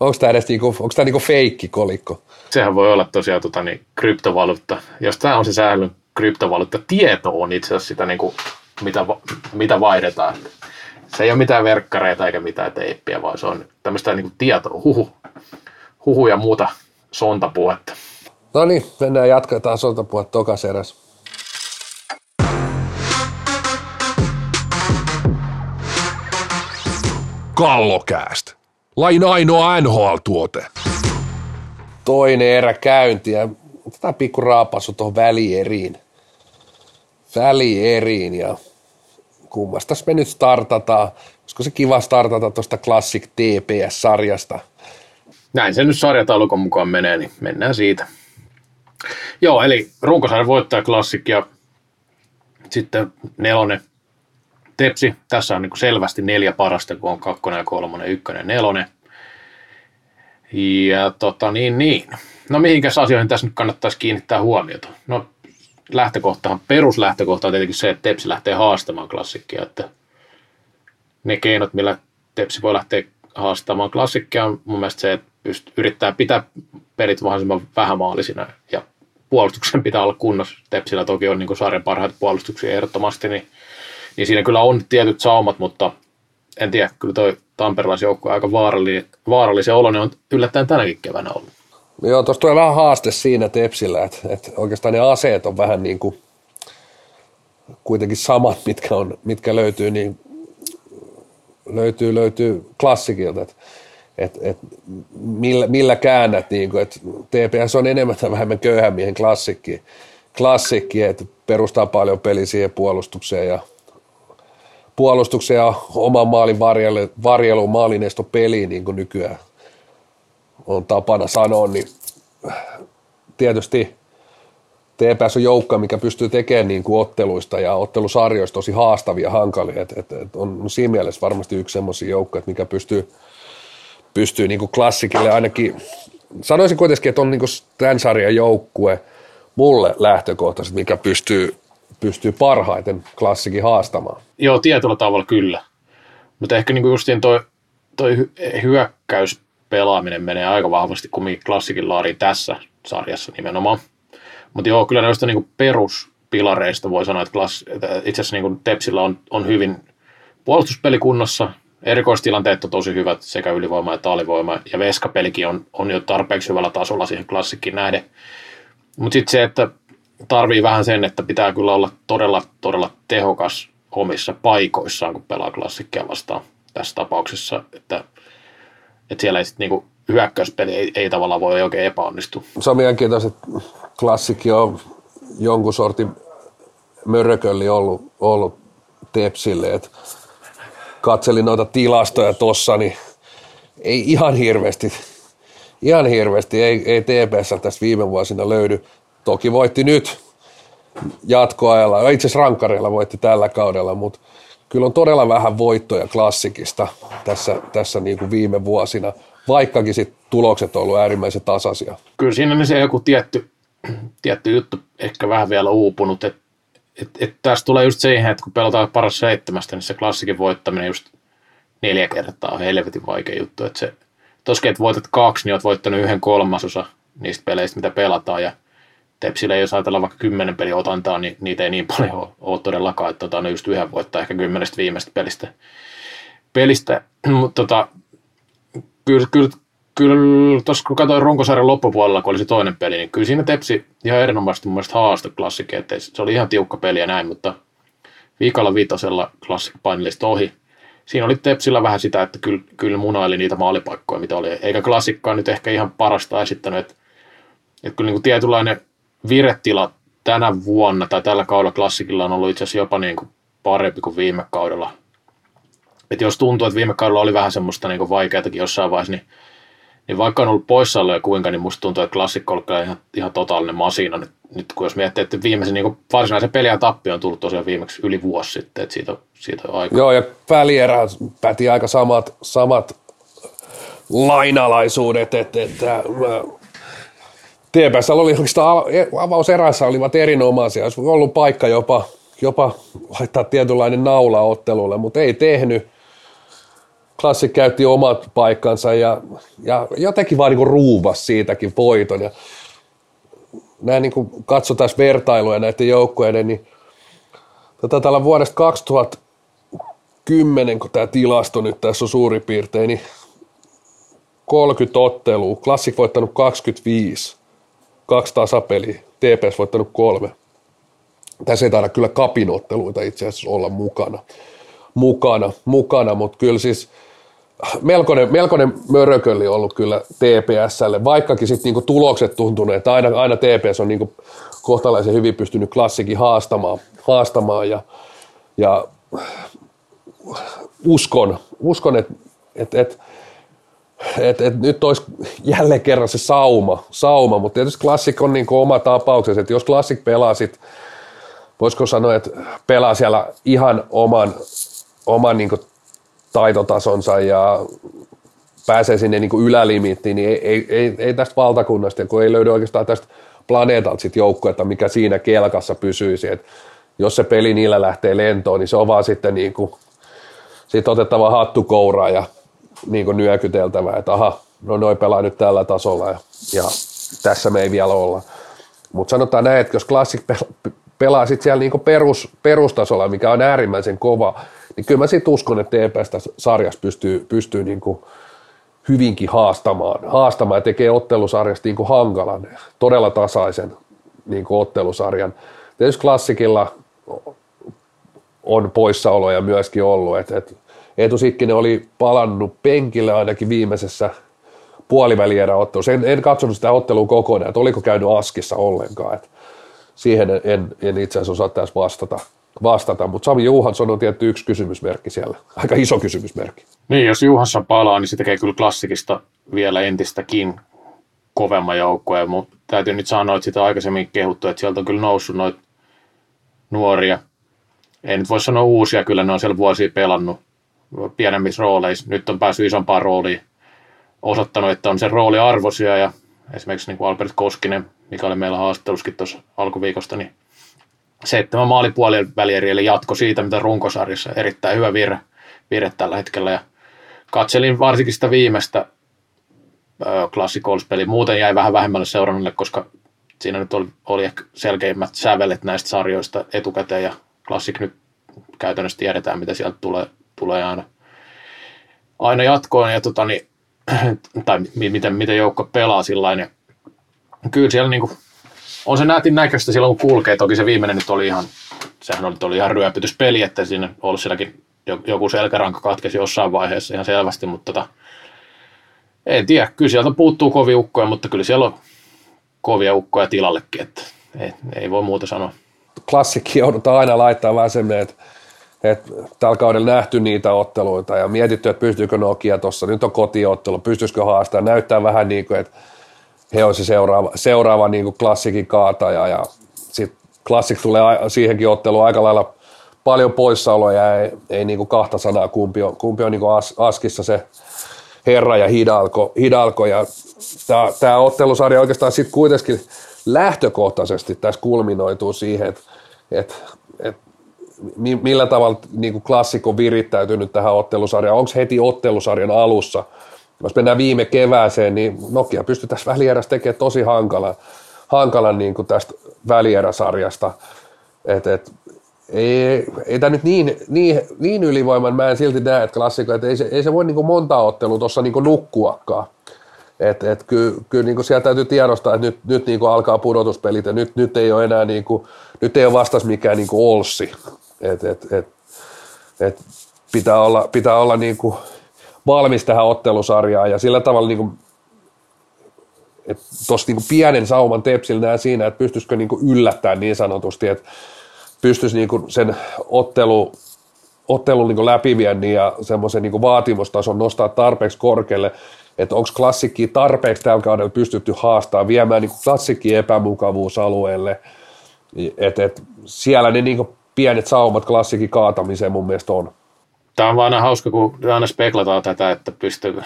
Speaker 2: onko tämä edes niinku, onko tämä niinku feikki kolikko.
Speaker 3: Sehän voi olla tosiaan tota, niin, kryptovaluutta. Jos tämä on se säännön kryptovaluutta, tieto on itse asiassa sitä, niin kuin, mitä, mitä vaihdetaan. Se ei ole mitään verkkareita eikä mitään teippiä, vaan se on tämmöistä niin tietoa, huhu, huhu ja muuta sontapuhetta.
Speaker 2: No niin, mennään jatketaan sontapuhetta tokas eräs.
Speaker 1: Kallokääst. Lain ainoa NHL-tuote.
Speaker 2: Toinen erä käyntiä. Otetaan pikku raapasu tuohon välieriin. Välieriin ja kummasta me nyt startataan. Olisiko se kiva startata tuosta Classic TPS-sarjasta?
Speaker 3: Näin se nyt sarjataulukon mukaan menee, niin mennään siitä. Joo, eli runkosarjan voittaja Classic ja sitten nelonen Tepsi, tässä on niin selvästi neljä parasta, kun on kakkonen ja kolmonen, ykkönen nelonen. Ja tota niin, niin. No mihinkäs asioihin tässä nyt kannattaisi kiinnittää huomiota? No lähtökohtahan, peruslähtökohta on tietenkin se, että Tepsi lähtee haastamaan klassikkia, että ne keinot, millä Tepsi voi lähteä haastamaan klassikkia on mun mielestä se, että pyst- yrittää pitää pelit mahdollisimman vähämaallisina ja puolustuksen pitää olla kunnossa. Tepsillä toki on niin sarjan parhaita puolustuksia ehdottomasti, niin niin siinä kyllä on tietyt saumat, mutta en tiedä, kyllä toi tamperelaisjoukko on aika vaarallinen, vaarallisen oloinen on yllättäen tänäkin keväänä ollut.
Speaker 2: Joo, tuossa tulee vähän haaste siinä Tepsillä, että, että oikeastaan ne aseet on vähän niin kuin kuitenkin samat, mitkä, on, mitkä löytyy, niin löytyy, löytyy klassikilta, että et, et, millä, millä käännät, niin kuin, että TPS on enemmän tai vähemmän köyhän miehen klassikki, klassikki, että perustaa paljon peliä siihen puolustukseen ja puolustuksen ja oman maalin varjelu, varjelu maalinesto peliin, niin kuin nykyään on tapana sanoa, niin tietysti TPS on joukko, mikä pystyy tekemään niin kuin otteluista ja ottelusarjoista tosi haastavia, hankalia. Et, et, et on siinä mielessä varmasti yksi semmoisia joukkoja, mikä pystyy, pystyy niin kuin klassikille ainakin, sanoisin kuitenkin, että on niin kuin tämän sarjan joukkue mulle lähtökohtaisesti, mikä pystyy pystyy parhaiten klassikin haastamaan.
Speaker 3: Joo, tietyllä tavalla kyllä. Mutta ehkä niinku justiin toi, toi hyökkäyspelaaminen menee aika vahvasti kuin klassikin laariin tässä sarjassa nimenomaan. Mutta joo, kyllä noista niinku peruspilareista voi sanoa, että, klass, että itse asiassa niinku Tepsillä on, on hyvin puolustuspeli kunnossa, erikoistilanteet on tosi hyvät sekä ylivoima että alivoima, ja veskapelikin on, on jo tarpeeksi hyvällä tasolla siihen klassikkiin nähden. Mutta sitten se, että tarvii vähän sen, että pitää kyllä olla todella, todella tehokas omissa paikoissaan, kun pelaa klassikkia vastaan tässä tapauksessa, että, että siellä ei sitten niinku hyökkäyspeli ei, ei tavallaan voi oikein epäonnistua.
Speaker 2: Se on mielenkiintoista, että klassikki on jonkun sortin mörökölli ollut, ollut Tepsille, että katselin noita tilastoja tossa, niin ei ihan hirveästi, ihan hirveästi ei, ei TPS tästä viime vuosina löydy. Toki voitti nyt jatkoajalla, itse asiassa rankkareilla voitti tällä kaudella, mutta kyllä on todella vähän voittoja klassikista tässä, tässä niin kuin viime vuosina, vaikkakin sit tulokset on ollut äärimmäisen tasaisia.
Speaker 3: Kyllä siinä on se joku tietty, tietty juttu ehkä vähän vielä uupunut, että et, et tässä tulee just siihen, että kun pelataan paras seitsemästä, niin se klassikin voittaminen just neljä kertaa on helvetin vaikea juttu. Että se, että voitat kaksi, niin olet voittanut yhden kolmasosa niistä peleistä, mitä pelataan. Ja Tepsillä, jos ajatellaan vaikka kymmenen peli otantaa, niin niitä ei niin paljon ole, todellakaan, että otan just yhden voittaa ehkä kymmenestä viimeistä pelistä. pelistä. Mutta tota, kyllä, kyllä, kyllä tuossa kun katsoin runkosarjan loppupuolella, kun oli se toinen peli, niin kyllä siinä Tepsi ihan erinomaisesti mun mielestä haastoi klassikki, että se oli ihan tiukka peli ja näin, mutta viikalla viitosella klassik painillista ohi. Siinä oli Tepsillä vähän sitä, että kyllä, kyllä munaili niitä maalipaikkoja, mitä oli. Eikä klassikkaa nyt ehkä ihan parasta esittänyt, että, että kyllä niin kuin tietynlainen viretila tänä vuonna tai tällä kaudella klassikilla on ollut itse asiassa jopa niin kuin parempi kuin viime kaudella. Et jos tuntuu, että viime kaudella oli vähän semmoista niin vaikeatakin jossain vaiheessa, niin, niin vaikka on ollut poissaolo ja kuinka, niin musta tuntuu, että klassikko on ihan, ihan totaalinen masina. Nyt, nyt kun jos miettii, että viimeisen niin varsinaisen peliä tappi on tullut tosiaan viimeksi yli vuosi sitten, että siitä siitä on aika.
Speaker 2: Joo, ja välierä päti aika samat, samat lainalaisuudet, että, että TPS oli oikeastaan avauserässä olivat erinomaisia. Olisi ollut paikka jopa, jopa laittaa tietynlainen naula ottelulle, mutta ei tehnyt. Klassi käytti omat paikkansa ja, ja jotenkin vaan niin ruuvas siitäkin voiton. Ja näin niin katsotaan vertailuja näiden joukkueiden, niin tätä tällä vuodesta 2010, kun tämä tilasto nyt tässä on suurin piirtein, niin 30 ottelua, Klassik voittanut 25, kaksi tasapeliä, TPS voittanut kolme. Tässä ei taida kyllä kapinotteluita itse asiassa olla mukana, mukana, mukana mutta kyllä siis melkoinen, melkoinen mörökölli ollut kyllä TPSlle, vaikkakin sitten niinku tulokset tuntuneet, että aina, aina TPS on niinku kohtalaisen hyvin pystynyt klassikin haastamaan, haastamaan ja, ja uskon, uskon että et, et, et, et nyt olisi jälleen kerran se sauma, sauma mutta tietysti klassik on niin oma tapauksessa, että jos klassik pelaa sit, voisiko sanoa, että pelaa siellä ihan oman, oman niin taitotasonsa ja pääsee sinne niin ylälimittiin, niin ei, ei, ei, ei, tästä valtakunnasta, kun ei löydy oikeastaan tästä planeetalta sit joukkuetta, mikä siinä kelkassa pysyisi, että jos se peli niillä lähtee lentoon, niin se on vaan sitten niin kuin, sit otettava hattu kouraa ja niin kuin nyökyteltävä, että aha, no noin pelaa nyt tällä tasolla ja, ja tässä me ei vielä olla. Mutta sanotaan näin, että jos Classic pelaa sitten siellä niin perus, perustasolla, mikä on äärimmäisen kova, niin kyllä mä sitten uskon, että TPS tässä sarjassa pystyy, pystyy niin kuin hyvinkin haastamaan, haastamaan ja tekee ottelusarjasta niin kuin hankalan, todella tasaisen niin kuin ottelusarjan. Tietysti klassikilla on poissaoloja myöskin ollut, että, että Eetu Sikkinen oli palannut penkille ainakin viimeisessä puolivälieräottelussa. En, en katsonut sitä ottelua kokonaan, että oliko käynyt askissa ollenkaan. Että siihen en, en, en itse asiassa osaa tässä vastata, vastata. mutta Sami Juhansson on tietty yksi kysymysmerkki siellä, aika iso kysymysmerkki.
Speaker 3: Niin, jos Juhansson palaa, niin se tekee kyllä klassikista vielä entistäkin kovemman joukkueen, mutta täytyy nyt sanoa, että sitä aikaisemmin kehuttu, että sieltä on kyllä noussut noita nuoria. Ei nyt voi sanoa uusia, kyllä ne on siellä vuosia pelannut pienemmissä rooleissa. Nyt on päässyt isompaan rooliin, osoittanut, että on sen rooli arvoisia ja esimerkiksi niin kuin Albert Koskinen, mikä oli meillä haastattelussakin tuossa alkuviikosta, niin seitsemän maalipuolien välieri, eli jatko siitä, mitä runkosarjassa. Erittäin hyvä virhe, virhe tällä hetkellä. Ja katselin varsinkin sitä viimeistä Classic peli Muuten jäi vähän vähemmälle seurannalle, koska siinä nyt oli, oli ehkä selkeimmät sävelet näistä sarjoista etukäteen ja Classic nyt käytännössä tiedetään, mitä sieltä tulee, tulee aina, aina jatkoon ja tota, niin, tai miten, miten joukko pelaa sillä ja kyllä siellä niin kuin, on se nätin näköistä silloin, kun kulkee. Toki se viimeinen nyt oli ihan, sehän oli, oli ihan ryöpytyspeli, että siinä ollut sielläkin joku selkäranka katkesi jossain vaiheessa ihan selvästi, mutta tota, en tiedä, kyllä sieltä puuttuu kovia ukkoja, mutta kyllä siellä on kovia ukkoja tilallekin, että ei, ei voi muuta sanoa.
Speaker 2: Klassikki joudutaan aina laittaa vähän semmoinen, että, että tällä kaudella nähty niitä otteluita ja mietitty, että pystyykö Nokia tuossa, nyt on kotiottelu, pystyisikö haastaa, näyttää vähän niin kuin, että he on se seuraava, seuraava niin kuin klassikin kaataja ja sitten klassik tulee siihenkin otteluun aika lailla paljon poissaoloja, ei, ei niin kuin kahta sanaa, kumpi on, kumpi on niin kuin as, askissa se herra ja Hidalko, Hidalko. Ja tämä ottelusarja oikeastaan sitten kuitenkin lähtökohtaisesti tässä kulminoituu siihen, että et, et, millä tavalla niin kuin klassikko virittäytynyt tähän ottelusarjaan, onko heti ottelusarjan alussa, jos mennään viime kevääseen, niin Nokia pystyy tässä välierässä tekemään tosi hankalan, hankalan niin kuin tästä välieräsarjasta, että et, ei, ei tämä nyt niin, niin, niin ylivoiman, mä en silti näe, että klassikko, että ei se, ei se voi niin monta ottelua tuossa niin nukkuakaan. Et, et kyllä, kyllä niin sieltä täytyy tiedostaa, että nyt, nyt niin alkaa pudotuspelit ja nyt, nyt ei ole enää niin kuin, nyt ei ole vastas mikään niin olssi. Et, et, et, et pitää olla, pitää olla niin kuin valmis tähän ottelusarjaan ja sillä tavalla niin kuin, tuossa niin pienen sauman tepsillä näen siinä, että pystyisikö niin yllättämään niin sanotusti, että pystyisi niin kuin sen ottelu, ottelun niin läpiviennin ja semmoisen niin vaatimustason nostaa tarpeeksi korkealle, että onko klassikki tarpeeksi tällä kaudella pystytty haastamaan, viemään niin klassikki epämukavuusalueelle, että et siellä ne niin pienet saumat klassikin kaatamiseen mun mielestä on.
Speaker 3: Tämä on vaan aina hauska, kun aina speklataan tätä, että pystyy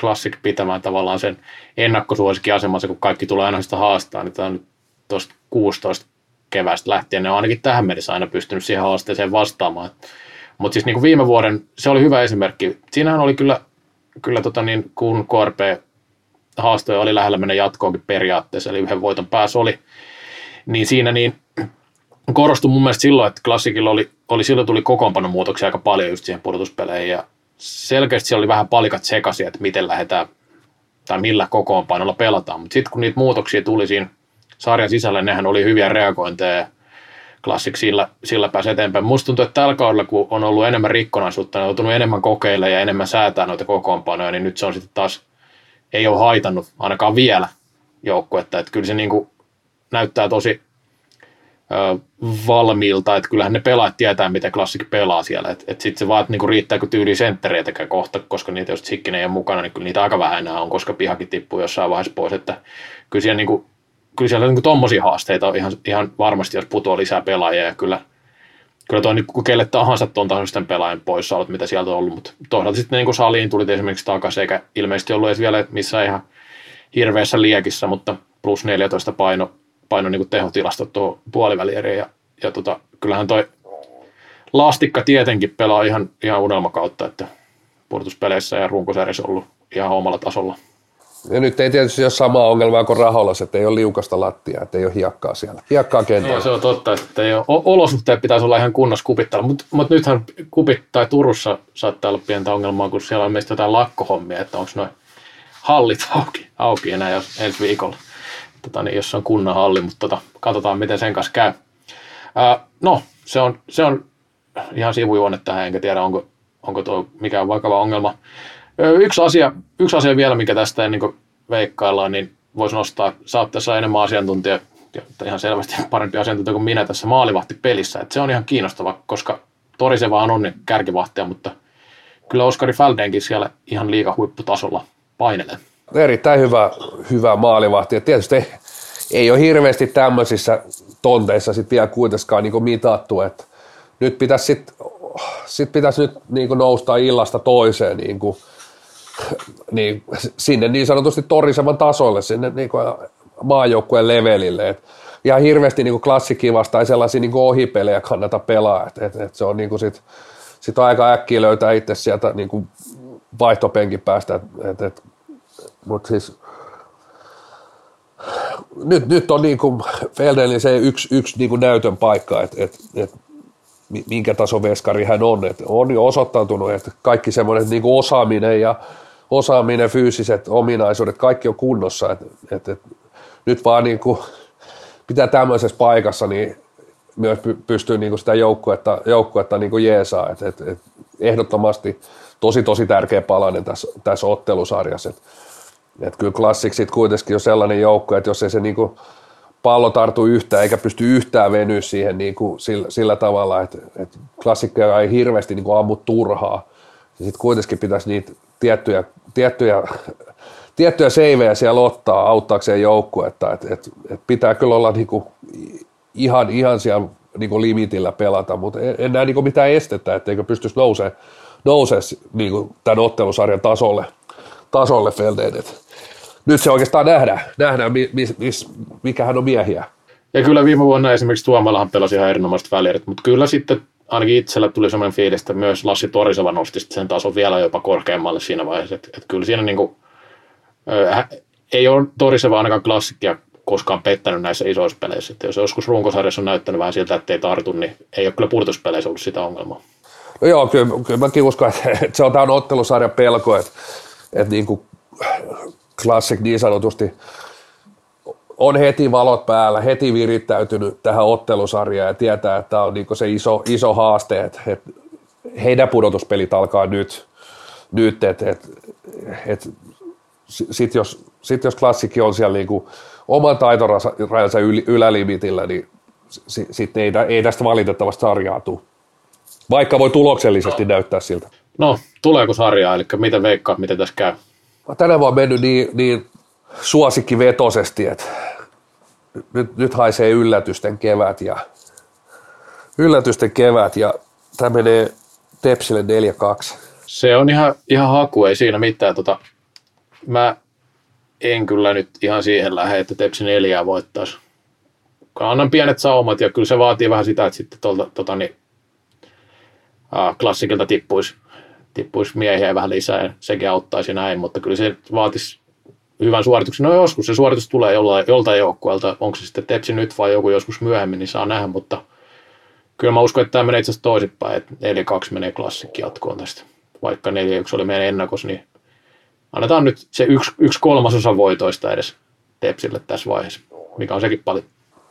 Speaker 3: klassik pitämään tavallaan sen ennakkosuosikin kun kaikki tulee aina sitä haastaa, niin tämä on nyt tuosta 16 kevästä lähtien, ne on ainakin tähän mennessä aina pystynyt siihen haasteeseen vastaamaan. Mutta siis niin kuin viime vuoden, se oli hyvä esimerkki. Siinähän oli kyllä, kyllä tota niin, kun KRP haastoja oli lähellä mennä jatkoonkin periaatteessa, eli yhden voiton päässä oli, niin siinä niin korostui mun mielestä silloin, että klassikilla oli, oli silloin tuli kokoonpanon muutoksia aika paljon just siihen pudotuspeleihin, ja selkeästi siellä oli vähän palikat sekaisin, että miten lähdetään tai millä kokoonpanolla pelataan, mutta sitten kun niitä muutoksia tuli siinä sarjan sisällä nehän oli hyviä reagointeja Classic sillä, sillä pääsi eteenpäin. Musta tuntuu, että tällä kaudella, kun on ollut enemmän rikkonaisuutta, on joutunut enemmän kokeilla ja enemmän säätää noita kokoonpanoja, niin nyt se on sitten taas, ei ole haitannut ainakaan vielä joukkuetta. Että kyllä se niin kuin näyttää tosi valmiilta, että kyllähän ne pelaajat tietää, miten klassikki pelaa siellä. Että et sitten se vaan, että niinku riittääkö tyyli senttereitäkään kohta, koska niitä jos Sikkinen ei ole mukana, niin kyllä niitä aika vähän enää on, koska pihakin tippuu jossain vaiheessa pois. Että kyllä siellä niinku kyllä siellä niin tuommoisia haasteita on ihan, ihan varmasti, jos putoaa lisää pelaajia ja kyllä, kyllä tuo niin kelle tahansa tuon tasoisten pelaajan poissaolot, mitä sieltä on ollut, mutta toisaalta sitten niin saliin tuli esimerkiksi takaisin, eikä ilmeisesti ollut edes vielä missään ihan hirveässä liekissä, mutta plus 14 paino, paino niin tehotilastot tuo puolivälieriin ja, ja tota, kyllähän toi Lastikka tietenkin pelaa ihan, ihan unelmakautta, että pudotuspeleissä ja runkosarjassa ollut ihan omalla tasolla.
Speaker 2: Ja nyt ei tietysti ole sama ongelma kuin raholas, että ei ole liukasta lattia, että ei ole hiekkaa siellä. Hiekkaa kentällä.
Speaker 3: No, se on totta, että ei ole. olosuhteet pitäisi olla ihan kunnossa kupittella, mutta mut nythän kupit tai Turussa saattaa olla pientä ongelmaa, kun siellä on meistä jotain lakkohommia, että onko noin hallit auki, auki enää jos ensi viikolla. Tota, niin, jos on kunnan halli, mutta tota, katsotaan miten sen kanssa käy. Ää, no, se on, se on ihan sivujuonne tähän, enkä tiedä onko, onko tuo mikään vakava ongelma. Yksi asia, yksi asia vielä, mikä tästä niin veikkaillaan, niin voisi nostaa, sä oot tässä enemmän asiantuntija, ihan selvästi parempi asiantuntija kuin minä tässä maalivahtipelissä. Et se on ihan kiinnostava, koska Torise vaan on kärkivahtia, mutta kyllä Oskari Fäldenkin siellä ihan liika huipputasolla painelee.
Speaker 2: Erittäin hyvä, hyvä maalivahti. Ja tietysti ei, ei ole hirveästi tämmöisissä tonteissa sitten vielä kuitenkaan niin mitattu, että nyt pitäisi sitten sit pitäisi nyt niin nousta illasta toiseen niin kuin niin, sinne niin sanotusti torisevan tasolle, sinne niin kuin maajoukkueen levelille. Et ihan hirveästi niin klassikkiin vastaan sellaisia niin ohipelejä kannata pelaa. Et, et, et se on niin sit, sit on aika äkkiä löytää itse sieltä niin kuin vaihtopenkin päästä. Et, et, et, Mutta siis nyt, nyt on niin kuin Feldelin se yksi, yksi niin kuin näytön paikka, että et, et, minkä taso veskari hän on. Et on jo osoittautunut, että kaikki semmoinen niin kuin osaaminen ja osaaminen, fyysiset ominaisuudet, kaikki on kunnossa. Et, et, et, nyt vaan niin kuin pitää tämmöisessä paikassa niin myös pystyy niin kuin sitä joukkuetta, joukkuetta niin kuin jeesaa. Et, et, et ehdottomasti tosi tosi tärkeä palanen tässä, tässä ottelusarjassa. Et, et kyllä klassiksit kuitenkin on sellainen joukko, että jos ei se niin kuin pallo tartu yhtään eikä pysty yhtään venyä siihen niin kuin sillä, sillä tavalla, että, että klassikkoja ei hirveästi niin kuin ammu turhaa. Ja sitten kuitenkin pitäisi niitä tiettyjä, tiettyjä, tiettyjä seivejä siellä ottaa auttaakseen joukkuetta. että et, et pitää kyllä olla niin kuin ihan, ihan siellä niin kuin limitillä pelata, mutta en, en näe niin kuin mitään estettä, etteikö pystyisi nousemaan nousee niin kuin tämän ottelusarjan tasolle, tasolle Feldeen. Nyt se oikeastaan nähdään, nähdään mis, mis, mikä hän on miehiä.
Speaker 3: Ja kyllä viime vuonna esimerkiksi Tuomalahan pelasi ihan erinomaiset välierit, mutta kyllä sitten ainakin itsellä tuli sellainen fiilis, että myös Lassi Torisova nosti sen tason vielä jopa korkeammalle siinä vaiheessa. Että, että kyllä siinä niin kuin, äh, ei ole Torisova ainakaan klassikkia koskaan pettänyt näissä isoissa peleissä. Että jos joskus runkosarjassa on näyttänyt vähän siltä, että ei tartu, niin ei ole kyllä purtuspeleissä ollut sitä ongelmaa.
Speaker 2: No joo, kyllä, kyllä mäkin uskon, että, että se on tämä ottelusarjan pelko, että, että niin kuin Classic niin sanotusti on heti valot päällä, heti virittäytynyt tähän ottelusarjaan ja tietää, että tämä on niin se iso, iso haaste, että, heidän pudotuspelit alkaa nyt, nyt että, että, että sitten jos, sit jos klassikki on siellä niin kuin oman taitorajansa ylälimitillä, niin sitten ei, ei tästä valitettavasti sarjaa tule. Vaikka voi tuloksellisesti näyttää siltä.
Speaker 3: No, tuleeko sarjaa, eli miten veikkaa, miten tässä käy?
Speaker 2: Tänä vuonna mennyt niin, niin suosikkivetosesti, että nyt, nyt haisee yllätysten kevät ja yllätysten kevät ja tämä menee Tepsille 4-2.
Speaker 3: Se on ihan, ihan haku, ei siinä mitään. Tota, mä en kyllä nyt ihan siihen lähde, että Tepsi neljää voittaisi. Annan pienet saumat ja kyllä se vaatii vähän sitä, että sitten tuolta, tota, niin, klassikilta tippuisi, tippuisi miehiä vähän lisää ja sekin auttaisi näin, mutta kyllä se vaatisi hyvän suorituksen. No joskus se suoritus tulee jollain, joltain joukkueelta, onko se sitten Tepsi nyt vai joku joskus myöhemmin, niin saa nähdä, mutta kyllä mä uskon, että tämä menee itse asiassa toisinpäin, että 4-2 menee klassikki jatkoon tästä. Vaikka 4-1 oli meidän ennakos, niin annetaan nyt se yksi, yksi kolmasosa voitoista edes Tepsille tässä vaiheessa, mikä on sekin paljon.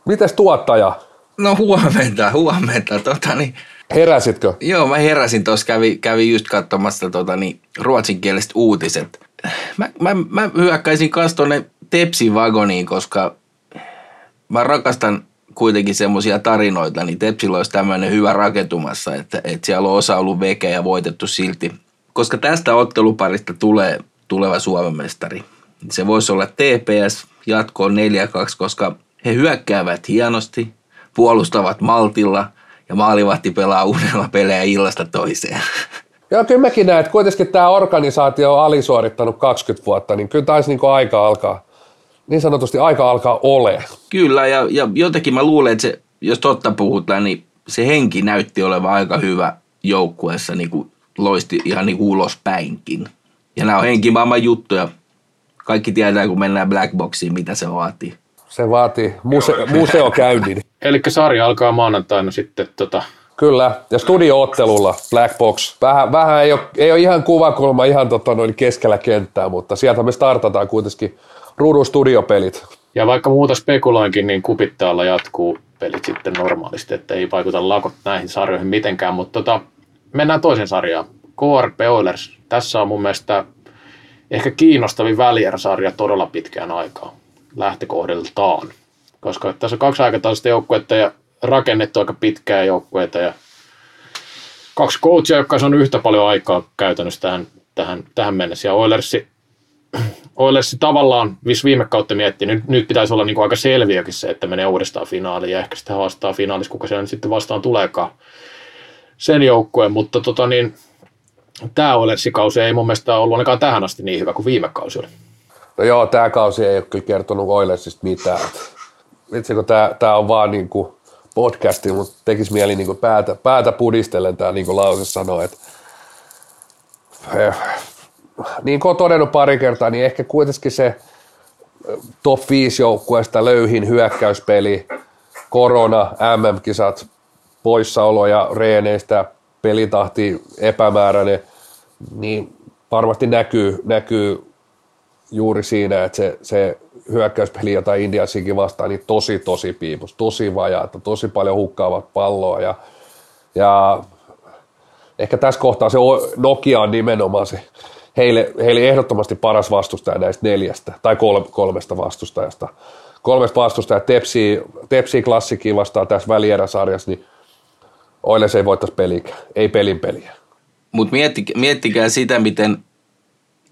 Speaker 2: Mites tuottaja?
Speaker 4: No huomenta, huomenta. Tota, niin,
Speaker 2: Heräsitkö?
Speaker 4: Joo, mä heräsin tuossa, kävi, kävi just katsomassa tota, niin, ruotsinkieliset uutiset. Mä, mä, mä hyökkäisin kanssa tuonne Tepsin vagoniin, koska mä rakastan kuitenkin semmoisia tarinoita, niin Tepsillä olisi tämmöinen hyvä rakentumassa, että, että siellä on osa ollut vekeä ja voitettu silti. Koska tästä otteluparista tulee tuleva Suomen mestari. Se voisi olla TPS jatkoon 4-2, koska he hyökkäävät hienosti, puolustavat maltilla – ja maalivahti pelaa uudella pelejä illasta toiseen.
Speaker 2: Joo, kyllä mäkin näen, että kuitenkin tämä organisaatio on alisuorittanut 20 vuotta, niin kyllä taisi niin aika alkaa, niin sanotusti aika alkaa ole.
Speaker 4: Kyllä, ja, ja jotenkin mä luulen, että se, jos totta puhutaan, niin se henki näytti olevan aika hyvä joukkueessa, niin kuin loisti ihan niin ulospäinkin. Ja nämä on henkimaailman juttuja. Kaikki tietää, kun mennään Blackboxiin, mitä se vaatii.
Speaker 2: Se vaatii muse- museokäynnin.
Speaker 3: Eli sarja alkaa maanantaina sitten tota,
Speaker 2: Kyllä, ja studioottelulla Black Box. Vähän, vähän ei, ole, ei ole ihan kuvakulma ihan tota noin keskellä kenttää, mutta sieltä me startataan kuitenkin ruudun studiopelit.
Speaker 3: Ja vaikka muuta spekuloinkin, niin kupittaalla jatkuu pelit sitten normaalisti, että ei vaikuta lakot näihin sarjoihin mitenkään, mutta tota, mennään toisen sarjaan. KRP Oilers. Tässä on mun mielestä ehkä kiinnostavin väliersarja todella pitkään aikaa lähtökohdiltaan koska tässä on kaksi aikataulusta joukkuetta ja rakennettu aika pitkää joukkueita ja kaksi coachia, jotka on yhtä paljon aikaa käytännössä tähän, tähän, tähän mennessä. Ja Oilersi, Oilersi tavallaan, missä viime kautta miettii, nyt, nyt pitäisi olla niin kuin aika selviäkin se, että menee uudestaan finaaliin ja ehkä sitten haastaa finaalissa, kuka siellä sitten vastaan tuleekaan sen joukkueen, mutta tota niin, tämä Oilersi-kausi ei mun mielestä ollut ainakaan tähän asti niin hyvä kuin viime kausi oli.
Speaker 2: No joo, tämä kausi ei ole kyllä kertonut Oilersista mitään. Vitsi kun tämä, on vaan niin kuin podcasti, mutta tekisi mieli niin kuin päätä, päätä pudistellen tämä niin kuin lause sanoa, että eh, niin kuin olen todennut pari kertaa, niin ehkä kuitenkin se top 5 joukkueesta löyhin hyökkäyspeli, korona, MM-kisat, poissaolo ja reeneistä, pelitahti epämääräinen, niin varmasti näkyy, näkyy juuri siinä, että se, se hyökkäyspeli, jota Indiasikin vastaan, niin tosi, tosi piipus, tosi vajaata, tosi paljon hukkaavat palloa ja, ja ehkä tässä kohtaa se Nokia on nimenomaan se heille, heille ehdottomasti paras vastustaja näistä neljästä tai kolmesta vastustajasta, kolmesta vastustajaa Tepsi, Tepsi klassikin vastaan tässä välieräsarjassa, niin Oilers ei voittaisi peliä, ei pelin peliä.
Speaker 4: Mutta miettikää, miettikää sitä, miten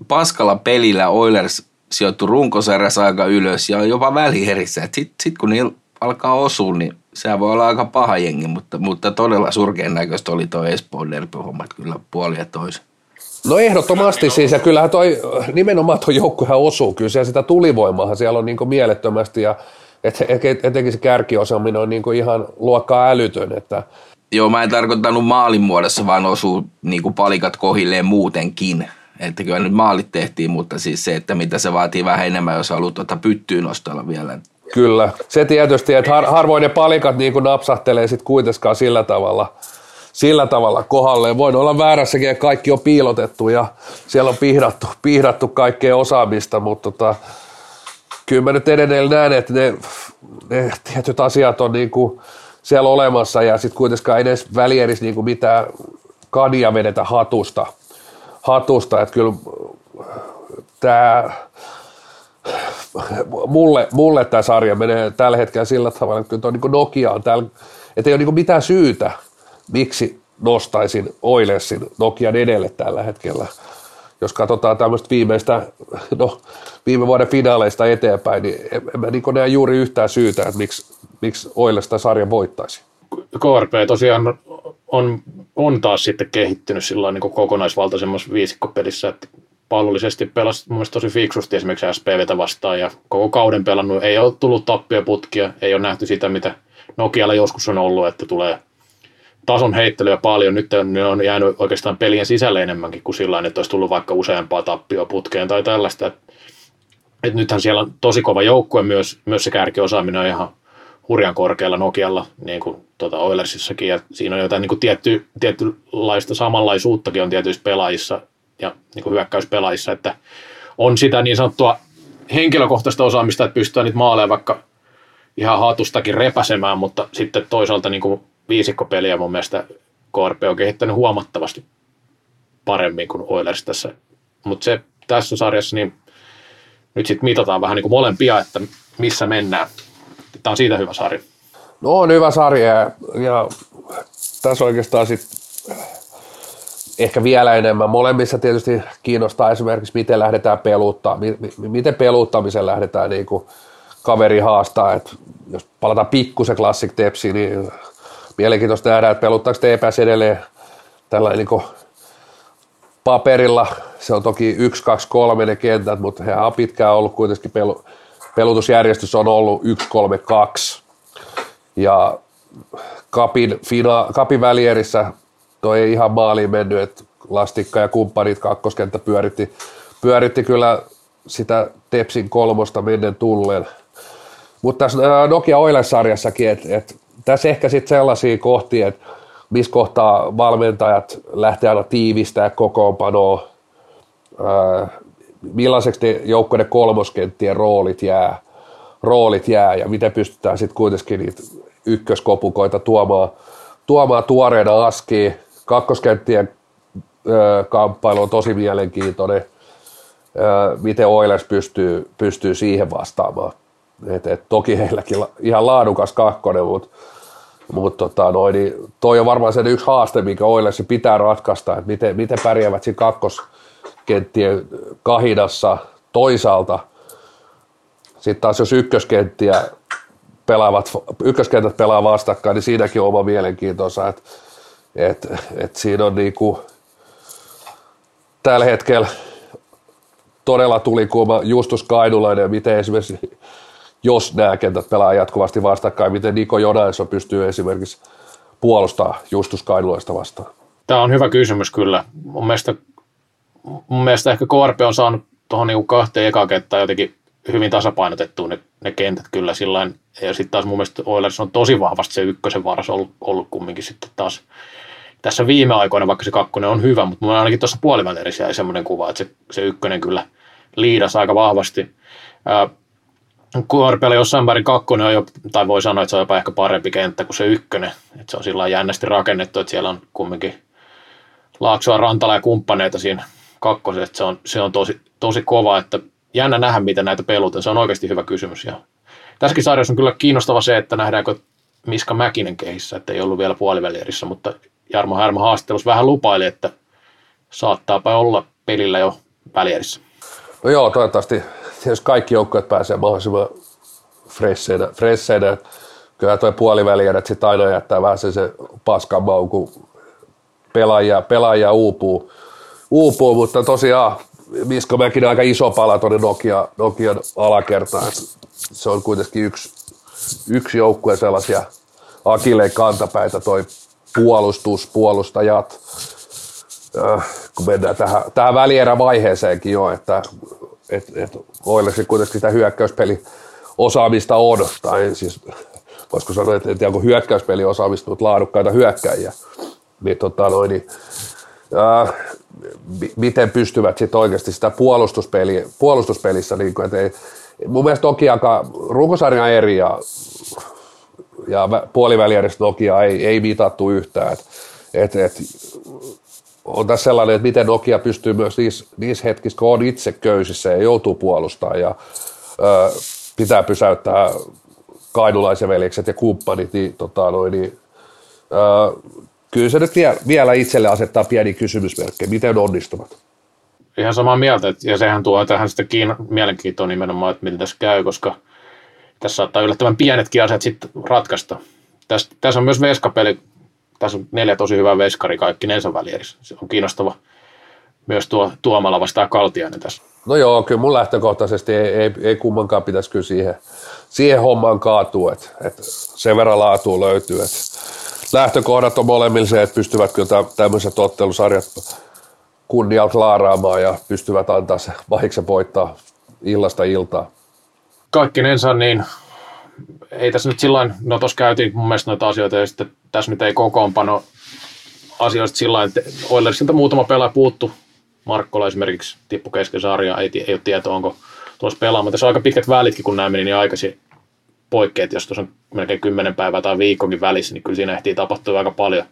Speaker 4: paskalla pelillä Oilers sijoittui runkosarjassa aika ylös ja jopa välierissä. Sitten sit kun niillä alkaa osua, niin se voi olla aika paha jengi, mutta, mutta todella surkean näköistä oli tuo Espoon hommat kyllä puoli ja toisin.
Speaker 2: No ehdottomasti siis, ja kyllähän toi, nimenomaan tuo joukkuehan osuu, kyllä siellä sitä tulivoimaa siellä on niin mielettömästi, ja et, et, etenkin se kärkiosaaminen on niin ihan luokkaa älytön, että
Speaker 4: Joo, mä en tarkoittanut maalin muodossa, vaan osuu niin palikat kohilleen muutenkin. Että kyllä nyt maalit tehtiin, mutta siis se, että mitä se vaatii vähän enemmän, jos haluat tuota pyttyyn nostella vielä.
Speaker 2: Kyllä. Se tietysti, että har, harvoin ne palikat niin kuin napsahtelee sitten kuitenkaan sillä tavalla, sillä tavalla kohdalle. Voin olla väärässäkin, että kaikki on piilotettu ja siellä on pihdattu, pihdattu kaikkea osaamista, mutta tota, kyllä mä nyt edelleen näen, että ne, ne tietyt asiat on niin kuin, siellä olemassa ja sitten kuitenkaan edes välierissä niin mitään kadia vedetä hatusta. Hatusta. Että kyllä tämä mulle, mulle tämä sarja menee tällä hetkellä sillä tavalla, että kyllä niin Nokia on täällä, että ei ole niin mitään syytä, miksi nostaisin Oilersin Nokian edelle tällä hetkellä. Jos katsotaan tämmöistä viimeistä, no viime vuoden finaaleista eteenpäin, niin en, en mä niin näe juuri yhtään syytä, että miksi miksi Oilers tämä sarjan voittaisi?
Speaker 3: KRP tosiaan on, on taas sitten kehittynyt sillä niin kokonaisvaltaisemmassa viisikkopelissä, että pallollisesti pelasi mun tosi fiksusti esimerkiksi SPVtä vastaan ja koko kauden pelannut. Ei ole tullut putkia, ei ole nähty sitä, mitä Nokialla joskus on ollut, että tulee tason heittelyä paljon. Nyt ne on jäänyt oikeastaan pelien sisälle enemmänkin kuin sillä että olisi tullut vaikka useampaa tappioa putkeen tai tällaista. Et nythän siellä on tosi kova joukkue myös, myös se kärkiosaaminen on ihan hurjan korkealla Nokialla, niin kuin tuota Oilersissakin, ja siinä on jotain niin kuin tietty, tietynlaista samanlaisuuttakin on tietyissä pelaajissa ja niin kuin hyökkäyspelaajissa, että on sitä niin sanottua henkilökohtaista osaamista, että pystytään niitä maaleja vaikka ihan hatustakin repäsemään, mutta sitten toisaalta niin kuin viisikkopeliä mun mielestä KRP on kehittänyt huomattavasti paremmin kuin Oilers tässä. Mutta se tässä sarjassa, niin nyt sitten mitataan vähän niin kuin molempia, että missä mennään. Tämä on siitä hyvä sarja.
Speaker 2: No on hyvä sarja ja tässä oikeastaan sitten ehkä vielä enemmän. Molemmissa tietysti kiinnostaa esimerkiksi, miten lähdetään peluttaa, miten peluuttamisen lähdetään niin kuin kaveri haastaa. Et jos palataan pikkusen Classic Tepsiin, niin mielenkiintoista nähdä, että peluttaako TPS edelleen tällainen niin paperilla. Se on toki 1, 2, 3 ne kentät, mutta he on pitkään ollut kuitenkin pelu, pelutusjärjestys on ollut 1-3-2 ja kapin, fina, kapin välierissä toi ei ihan maaliin mennyt, että Lastikka ja kumppanit kakkoskenttä pyöritti, pyöritti kyllä sitä Tepsin kolmosta mennen tulleen. Mutta tässä Nokia Oilers-sarjassakin, että et, tässä ehkä sitten sellaisia kohtia, että missä kohtaa valmentajat lähtee aina tiivistää kokoonpanoa, millaiseksi ne joukkoiden kolmoskenttien roolit jää, roolit jää ja miten pystytään sitten kuitenkin niitä ykköskopukoita tuomaan, tuomaan tuoreena askiin. Kakkoskenttien ö, kamppailu on tosi mielenkiintoinen, ö, miten Oilers pystyy, pystyy siihen vastaamaan. Et, et, toki heilläkin ihan laadukas kakkonen, mutta mut tota, noin, niin toi on varmaan se yksi haaste, mikä Oilersin pitää ratkaista, että miten, miten pärjäävät siinä kakkos, kenttien kahidassa toisaalta. Sitten taas jos ykköskenttiä pelaavat, ykköskentät pelaa vastakkain, niin siinäkin on oma mielenkiintonsa, että et, et siinä on niinku, tällä hetkellä todella tuli kuuma Justus Kainulainen miten esimerkiksi, jos nämä kentät pelaa jatkuvasti vastakkain, miten Niko Jonaison pystyy esimerkiksi puolustaa Justus Kainulaista vastaan?
Speaker 3: Tämä on hyvä kysymys kyllä. Mun mielestä mun mielestä ehkä KRP on saanut tuohon niinku kahteen eka kenttään jotenkin hyvin tasapainotettua ne, ne kentät kyllä sillain. Ja sitten taas mun mielestä Oilers on tosi vahvasti se ykkösen varas ollut, ollut kumminkin sitten taas tässä viime aikoina, vaikka se kakkonen on hyvä, mutta mulla ainakin tuossa puolivälerissä jäi semmoinen kuva, että se, se ykkönen kyllä liidasi aika vahvasti. KRPllä jossain määrin kakkonen on jo, tai voi sanoa, että se on jopa ehkä parempi kenttä kuin se ykkönen. Että se on sillä jännästi rakennettu, että siellä on kumminkin Laaksoa, Rantala ja kumppaneita siinä kakkoset, se on, se on tosi, tosi kova, että jännä nähdä, miten näitä pelutaan. Se on oikeasti hyvä kysymys ja Tässäkin sarjassa on kyllä kiinnostava se, että nähdäänkö Miska Mäkinen kehissä, että ei ollut vielä puolivälierissä, mutta Jarmo Härmä haastattelussa vähän lupaili, että saattaapa olla pelillä jo välierissä.
Speaker 2: No joo, toivottavasti jos kaikki joukkueet pääsee mahdollisimman fresseinä. fresseinä. Kyllä tuo puolivälierät sitten aina jättää vähän se, se paskan mau, kun pelaajia, pelaajia uupuu, uupuu, mutta tosiaan Misko Mäkinen aika iso pala tuonne Nokia, Nokian alakertaan. Se on kuitenkin yksi, yksi joukkue sellaisia akilleen kantapäitä toi puolustus, puolustajat, äh, kun mennään tähän, tähän välierävaiheeseenkin jo, että et, et Oilersin kuitenkin sitä hyökkäyspeli osaamista on, tai siis voisiko sanoa, että onko hyökkäyspeli osaamista, mutta laadukkaita hyökkäjiä, niin, tota noin, niin äh, miten pystyvät sitten oikeasti sitä puolustuspeliä, puolustuspelissä, niin kuin, ei, mun mielestä Nokia, runkosarja eri ja, ja puolivälieristä Nokia ei, ei mitattu yhtään, että et, et, on tässä sellainen, että miten Nokia pystyy myös niissä, niissä hetkissä, kun on itse köysissä ja joutuu puolustamaan ja ö, pitää pysäyttää kainulaisen veljekset ja kumppanit, niin, tota, noin, niin ö, kyllä se nyt vielä, itselle asettaa pieni kysymysmerkki, miten onnistuvat.
Speaker 3: Ihan samaa mieltä, ja sehän tuo tähän sitä kiina, mielenkiintoa nimenomaan, että miten tässä käy, koska tässä saattaa yllättävän pienetkin asiat sitten ratkaista. Tässä, tässä on myös veskapeli, tässä on neljä tosi hyvää veskari kaikki Nelson välierissä. Se on kiinnostava myös tuo Tuomala vastaan Kaltiainen tässä.
Speaker 2: No joo, kyllä mun lähtökohtaisesti ei, ei, ei kummankaan pitäisi kyllä siihen, siihen hommaan kaatua, että, että sen verran laatua löytyy. Että lähtökohdat on molemmilla se, että pystyvät kyllä tämmöiset ottelusarjat kunnialta laaraamaan ja pystyvät antaa se vahiksen voittaa illasta iltaa.
Speaker 3: Kaikkinensa niin ei tässä nyt sillä no tuossa käytiin mun mielestä noita asioita ja sitten tässä nyt ei kokoonpano asioista sillä että Oilersilta muutama pelaaja puuttu. Markkola esimerkiksi tippu kesken sarjaa, ei, ei ole tietoa onko tuossa pelaamaan. Tässä on aika pitkät välitkin, kun nämä meni niin aikaisin poikkeet, jos tuossa on melkein kymmenen päivää tai viikkokin välissä, niin kyllä siinä ehtii tapahtua aika paljon,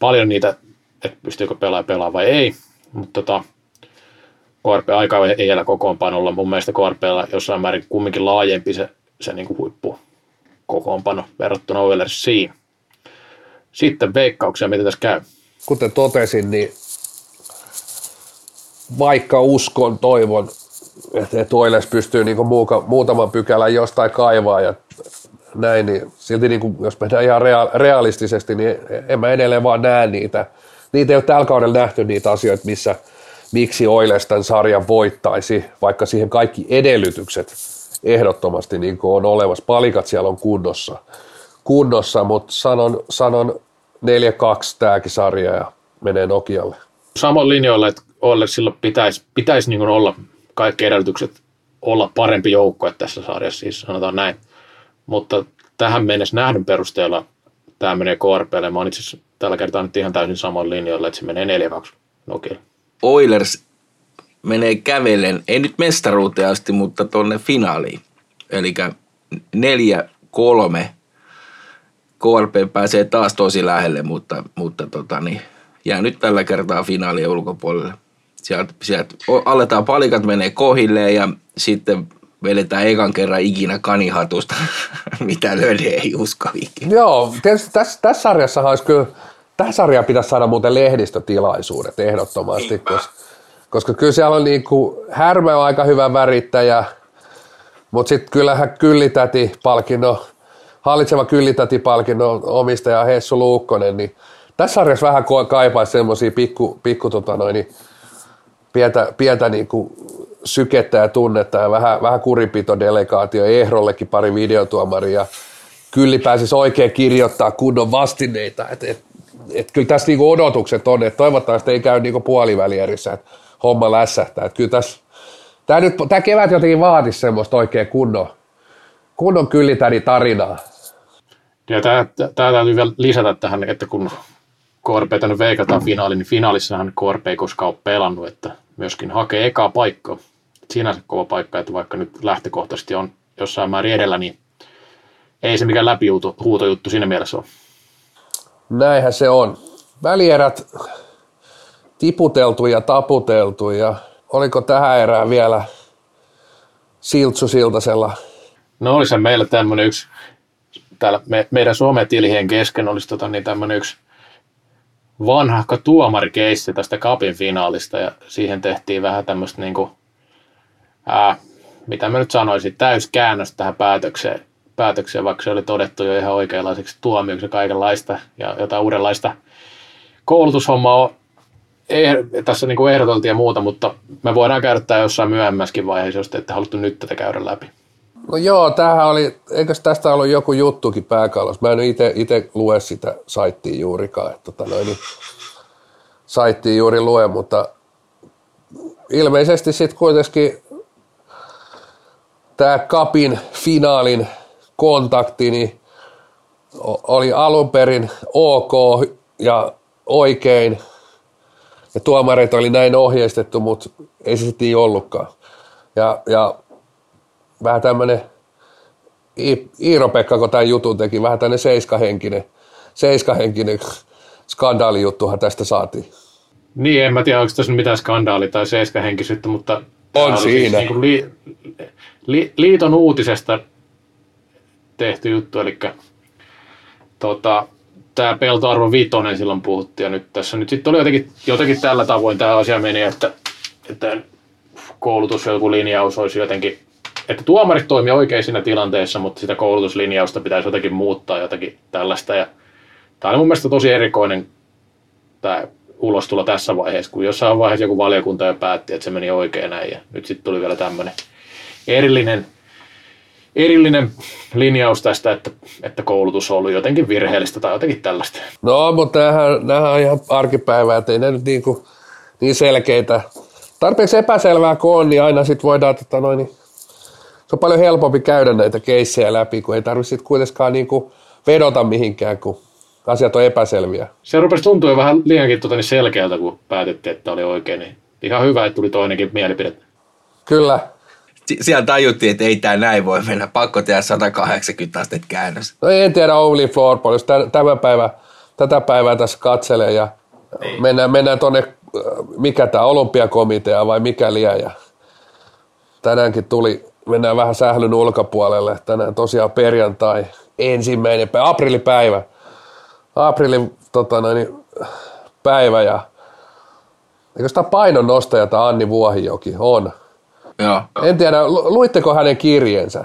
Speaker 3: paljon niitä, että pystyykö pelaaja pelaamaan vai ei. Mutta tota, KRP aika ei elä kokoonpanolla. Mun mielestä KRPllä jossain määrin kumminkin laajempi se, se niin kuin huippu kokoonpano verrattuna Oilersiin. Sitten veikkauksia, miten tässä käy.
Speaker 2: Kuten totesin, niin vaikka uskon, toivon, että, että Oilers pystyy niin muuka, muutaman pykälän jostain kaivaa ja näin, niin silti niin jos mennään ihan realistisesti, niin en mä edelleen vaan näe niitä. Niitä ei ole tällä kaudella nähty niitä asioita, missä, miksi Oilers tämän sarjan voittaisi, vaikka siihen kaikki edellytykset ehdottomasti niin kuin on olemassa. Palikat siellä on kunnossa, kunnossa mutta sanon, sanon 4-2 tämäkin sarja ja menee Nokialle.
Speaker 3: Samoin linjoilla, että Oilersilla pitäisi, pitäisi niin olla kaikki edellytykset olla parempi joukko tässä sarjassa, siis sanotaan näin. Mutta tähän mennessä nähdyn perusteella tämä menee KRPlle. Mä oon itse tällä kertaa nyt ihan täysin samoin linjoilla, että se menee 4-2 Nokialle.
Speaker 4: Oilers menee kävellen, ei nyt mestaruuteen asti, mutta tuonne finaaliin. Eli 4-3. KRP pääsee taas tosi lähelle, mutta, mutta tota, niin, jää nyt tällä kertaa finaalien ulkopuolelle. Sieltä, sieltä aletaan palikat menee kohille ja sitten vedetään ekan kerran ikinä kanihatusta, mitä löydä ei usko ikinä.
Speaker 2: Joo, tietysti tässä, tässä sarjassa olisi kyllä, tässä sarjaa pitäisi saada muuten lehdistötilaisuudet ehdottomasti, koska, koska kyllä siellä on niin kuin, Härmä on aika hyvä värittäjä, mutta sitten kyllähän kyllitäti palkinno, hallitseva kyllitäti palkinnon omistaja Hessu Luukkonen, niin tässä sarjassa vähän kaipaisi semmoisia pikku, pikku tota noin, niin pientä, pientä niin kuin sykettä ja tunnetta ja vähän, vähän kurinpito-delegaatio, Ehrollekin pari videotuomaria. Kylli pääsisi oikein kirjoittaa kunnon vastineita. Et, et, et kyllä tässä niinku odotukset on, että toivottavasti ei käy niinku puolivälierissä, että homma lässähtää. Et kyllä tässä, tämä, nyt, tämä kevät jotenkin vaatisi semmoista oikein kunnon, kunnon kyllitäni tarinaa.
Speaker 3: Ja tämä, tämä täytyy vielä lisätä tähän, että kun KRP tänne veikataan finaali, niin finaalissahan KRP ei koskaan ole pelannut, että myöskin hakee ekaa paikkaa. Sinänsä kova paikka, että vaikka nyt lähtökohtaisesti on jossain määrin edellä, niin ei se mikään läpihuutojuttu siinä mielessä ole.
Speaker 2: Näinhän se on. Välierät tiputeltu ja taputeltu ja oliko tähän erään vielä Siltsu Siltasella?
Speaker 3: No olisi meillä tämmöinen yksi, täällä me, meidän sometilhien kesken olisi tota, niin tämmöinen yksi vanhahko tuomarikeissi tästä kapin finaalista ja siihen tehtiin vähän tämmöistä niin kuin, ää, mitä mä nyt sanoisin, täyskäännös tähän päätökseen, päätökseen, vaikka se oli todettu jo ihan oikeanlaiseksi tuomioksi kaikenlaista ja jotain uudenlaista koulutushommaa eh, tässä niin kuin ehdoteltiin ja muuta, mutta me voidaan käydä tämä jossain myöhemmäskin vaiheessa, jos te ette haluttu nyt tätä käydä läpi.
Speaker 2: No joo, tämähän oli, eikös tästä ollut joku juttukin pääkallossa? Mä en itse lue sitä saittiin juurikaan, että tota noin, niin saittiin juuri lue, mutta ilmeisesti sitten kuitenkin tämä Kapin finaalin kontakti niin oli alun perin ok ja oikein, ja tuomareita oli näin ohjeistettu, mutta ei se sitten ollutkaan. Ja, ja vähän tämmöinen Iiro-Pekka, kun tämän jutun teki, vähän tämmöinen seiskahenkinen, seiskahenkinen skandaalijuttuhan tästä saatiin.
Speaker 3: Niin, en mä tiedä, onko tässä mitään skandaali tai seiskahenkisyyttä, mutta
Speaker 2: on siis siinä. Siis niin
Speaker 3: li, li, liiton uutisesta tehty juttu, eli tota, tämä peltoarvo vitonen silloin puhuttiin, ja nyt tässä nyt sitten oli jotenkin, jotenkin tällä tavoin tämä asia meni, että, että koulutus joku linjaus olisi jotenkin että tuomarit toimii oikein siinä tilanteessa, mutta sitä koulutuslinjausta pitäisi jotenkin muuttaa jotakin tällaista. Ja tämä on mun mielestä tosi erikoinen tämä ulostulo tässä vaiheessa, kun jossain vaiheessa joku valiokunta jo päätti, että se meni oikein näin, ja nyt sitten tuli vielä tämmöinen erillinen, erillinen linjaus tästä, että, että koulutus on ollut jotenkin virheellistä tai jotenkin tällaista.
Speaker 2: No, mutta nämähän, nämähän on ihan arkipäivää, että ei ne nyt niin, kuin, niin selkeitä. Tarpeeksi epäselvää kun on, niin aina sitten voidaan tota noin, niin se on paljon helpompi käydä näitä keissejä läpi, kun ei tarvitse kuitenkaan niin kuin vedota mihinkään, kun asiat on epäselviä.
Speaker 3: Se rupesi tuntua jo vähän liiankin tuota niin selkeältä, kun päätettiin, että oli oikein. Niin ihan hyvä, että tuli toinenkin mielipide.
Speaker 2: Kyllä.
Speaker 4: Siellä tajuttiin, että ei tämä näin voi mennä. Pakko tehdä 180 astetta käännös.
Speaker 2: No en tiedä Ouli Floorball, jos tämä päivä, tätä päivää tässä katselee ja niin. mennään, mennään tuonne, mikä tämä olympiakomitea vai mikä liian. Ja tänäänkin tuli mennään vähän sählyn ulkopuolelle. Tänään tosiaan perjantai, ensimmäinen päivä, aprillipäivä. Aprillin tota noin, päivä ja eikö sitä painon nostaja tämä Anni Vuohijoki on?
Speaker 4: Joo.
Speaker 2: En tiedä, luitteko hänen kirjeensä?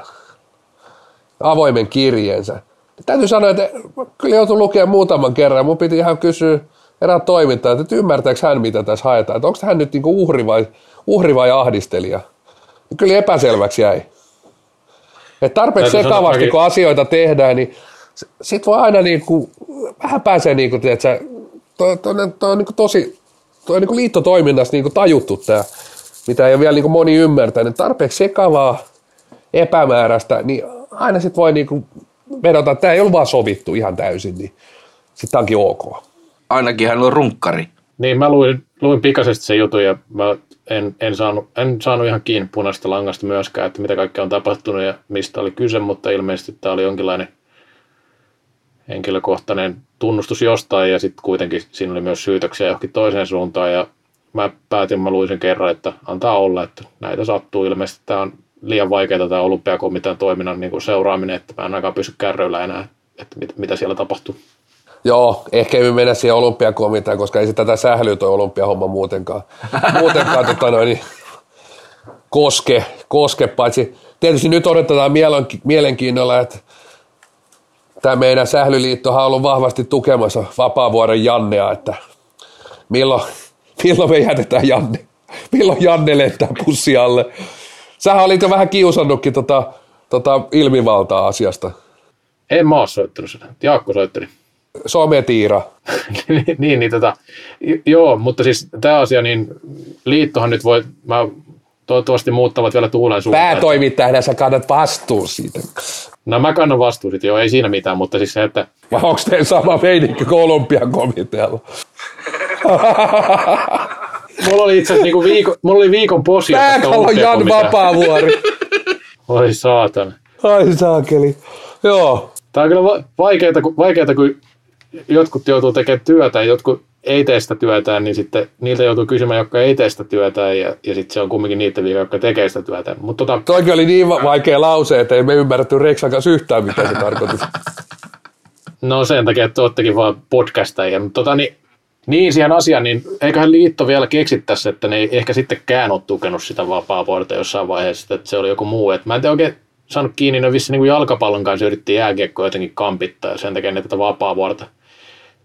Speaker 2: Avoimen kirjeensä. Täytyy sanoa, että kyllä joutui lukemaan muutaman kerran. Mun piti ihan kysyä erään toimittajat, että ymmärtääkö hän, mitä tässä haetaan. Että onko hän nyt niinku uhri, vai, uhri vai ahdistelija? Kyllä epäselväksi jäi. Et tarpeeksi Täytyy sekavasti, kun asioita tehdään, niin sit voi aina niin kuin, vähän pääsee niin kuin, tiedätkö, toi, toi, toi on niin kuin tosi, toi on niin kuin liittotoiminnassa niin kuin tajuttu tämä, mitä ei ole vielä niin kuin moni ymmärtänyt. Tarpeeksi sekavaa, epämääräistä, niin aina sitten voi niin kuin vedota, että tämä ei ollut vaan sovittu ihan täysin, niin sitten onkin ok.
Speaker 4: Ainakin hän on runkkari.
Speaker 3: Niin, mä luin, luin pikaisesti sen jutun ja mä en, en, saanut, en saanut ihan kiinni punaista langasta myöskään, että mitä kaikkea on tapahtunut ja mistä oli kyse, mutta ilmeisesti tämä oli jonkinlainen henkilökohtainen tunnustus jostain ja sitten kuitenkin siinä oli myös syytöksiä johonkin toiseen suuntaan ja mä päätin, mä luin sen kerran, että antaa olla, että näitä sattuu ilmeisesti. Tämä on liian vaikeaa tämä olympiakomitean toiminnan niin kuin seuraaminen, että mä en ainakaan pysy kärryillä enää, että mit, mitä siellä tapahtuu.
Speaker 2: Joo, ehkä emme mennä siihen olympiakomiteaan, koska ei se tätä sählyä tuo olympiahomma muutenkaan, muutenkaan tota noin, koske, koske, paitsi tietysti nyt odotetaan mielenkiinnolla, että tämä meidän sählyliittohan on ollut vahvasti tukemassa vapaavuoren Jannea, että milloin, milloin me jätetään Janne, milloin Janne lentää pussi alle. Sähän olit jo vähän kiusannutkin tota, tota ilmivaltaa asiasta.
Speaker 3: En mä ole soittanut sitä. Jaakko soitteli
Speaker 2: sometiira.
Speaker 3: niin, niin tota, joo, mutta siis tämä asia, niin liittohan nyt voi, mä toivottavasti muuttavat vielä tuulen suuntaan.
Speaker 2: Päätoimittajana sä kannat vastuun siitä.
Speaker 3: No mä kannan vastuun siitä, joo, ei siinä mitään, mutta siis se, että...
Speaker 2: Vai onko teillä sama meininki kuin komitealla?
Speaker 3: mulla oli itse asiassa niinku viikon, mulla oli viikon posia.
Speaker 2: Pääkallo Jan Vapaavuori.
Speaker 3: Oi saatana.
Speaker 2: Ai saakeli. Joo.
Speaker 3: Tämä on kyllä vaikeaa, kun, vaikeaa, kun jotkut joutuu tekemään työtä ja jotkut ei tee sitä työtään, niin sitten niiltä joutuu kysymään, jotka ei tee sitä työtään, ja, ja sitten se on kumminkin niitä vika, jotka tekee sitä työtä. Mutta tota,
Speaker 2: Toikin oli niin va- vaikea lause, että ei me ymmärretty Reksan kanssa yhtään, mitä se tarkoitti.
Speaker 3: no sen takia, että oottekin vaan podcastajia. Mutta tota, niin, niin siihen asiaan, niin eiköhän liitto vielä keksittäisi, että ne ei ehkä sittenkään ole tukenut sitä vapaa jossain vaiheessa, että se oli joku muu. Et mä en tiedä oikein saanut kiinni, ne vissi niin kuin jalkapallon kanssa yritti jääkiekkoa jotenkin kampittaa ja sen takia ne tätä vapaa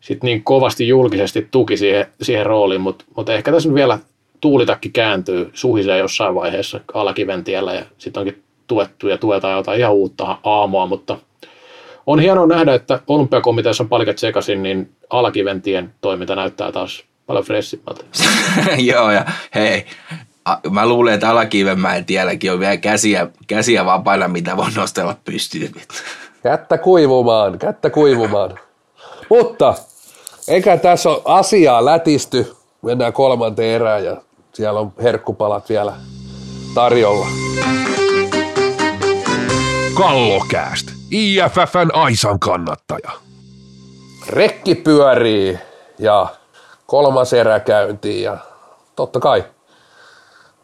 Speaker 3: sitten niin kovasti julkisesti tuki siihen, siihen rooliin, mutta, mutta ehkä tässä nyt vielä tuulitakki kääntyy suhiseen jossain vaiheessa alakiventiellä ja sitten onkin tuettu ja tuetaan jotain ihan uutta aamua, mutta on hienoa nähdä, että olympiakomiteassa on palikat sekaisin, niin alakiventien toiminta näyttää taas paljon fressimmältä.
Speaker 4: Joo, ja hei, mä luulen, että Alakivenmäen tielläkin on vielä käsiä, käsiä vapaina, mitä voi nostella pystyyn.
Speaker 2: Kättä kuivumaan, kättä kuivumaan. Mutta eikä tässä ole asiaa lätisty. Mennään kolmanteen erään ja siellä on herkkupalat vielä tarjolla.
Speaker 1: Kallokääst, IFFn Aisan kannattaja.
Speaker 2: Rekki pyörii ja kolmas erä käyntiin ja totta kai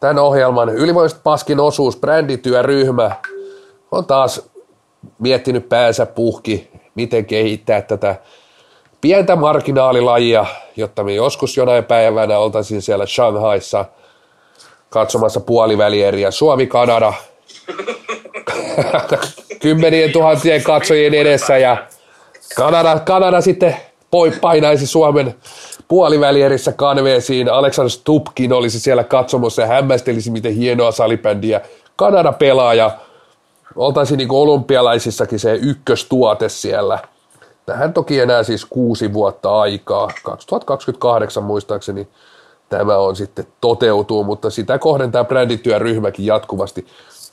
Speaker 2: tämän ohjelman ylivoimaisesti paskin osuus, brändityöryhmä, on taas miettinyt päänsä puhki, miten kehittää tätä pientä marginaalilajia, jotta me joskus jonain päivänä oltaisiin siellä Shanghaissa katsomassa puolivälieriä Suomi-Kanada kymmenien tuhansien katsojien edessä ja Kanada, Kanada sitten painaisi Suomen puolivälierissä kanveesiin. Alexander Stupkin olisi siellä katsomossa ja hämmästelisi, miten hienoa salibändiä Kanada pelaaja. Oltaisiin niin olympialaisissakin se ykköstuote siellä. Tähän toki enää siis kuusi vuotta aikaa. 2028 muistaakseni tämä on sitten toteutuu, mutta sitä kohden tämä brändityöryhmäkin jatkuvasti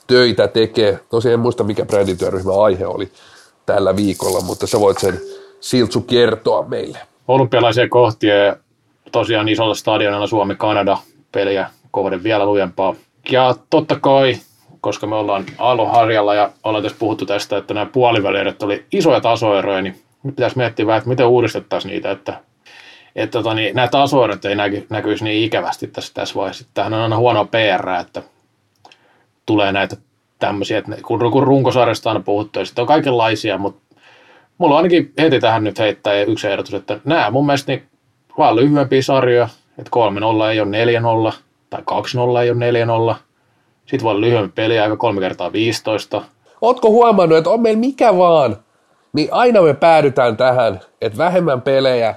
Speaker 2: töitä tekee. Tosiaan en muista, mikä brändityöryhmä aihe oli tällä viikolla, mutta sä voit sen Siltsu kertoa meille
Speaker 3: olympialaisia kohti ja tosiaan isolla stadionilla Suomi-Kanada peliä kohden vielä lujempaa. Ja totta kai, koska me ollaan Aaloharjalla ja ollaan tässä puhuttu tästä, että nämä puolivälierit oli isoja tasoeroja, niin pitäisi miettiä vähän, että miten uudistettaisiin niitä, että, että tota, niin, nämä tasoerot ei näky, näkyisi niin ikävästi tässä, tässä vaiheessa. Tämähän on aina huonoa PR, että tulee näitä tämmöisiä, että kun, kun runkosarjasta on puhuttu, ja sitten on kaikenlaisia, mutta mulla on ainakin heti tähän nyt heittää yksi ehdotus, että nämä mun mielestä niin vaan lyhyempiä sarjoja, että 3-0 ei ole 4-0 tai 2-0 ei ole 4-0. Sitten voi olla lyhyempi peli, aika 3 kertaa 15.
Speaker 2: Ootko huomannut, että on meillä mikä vaan, niin aina me päädytään tähän, että vähemmän pelejä,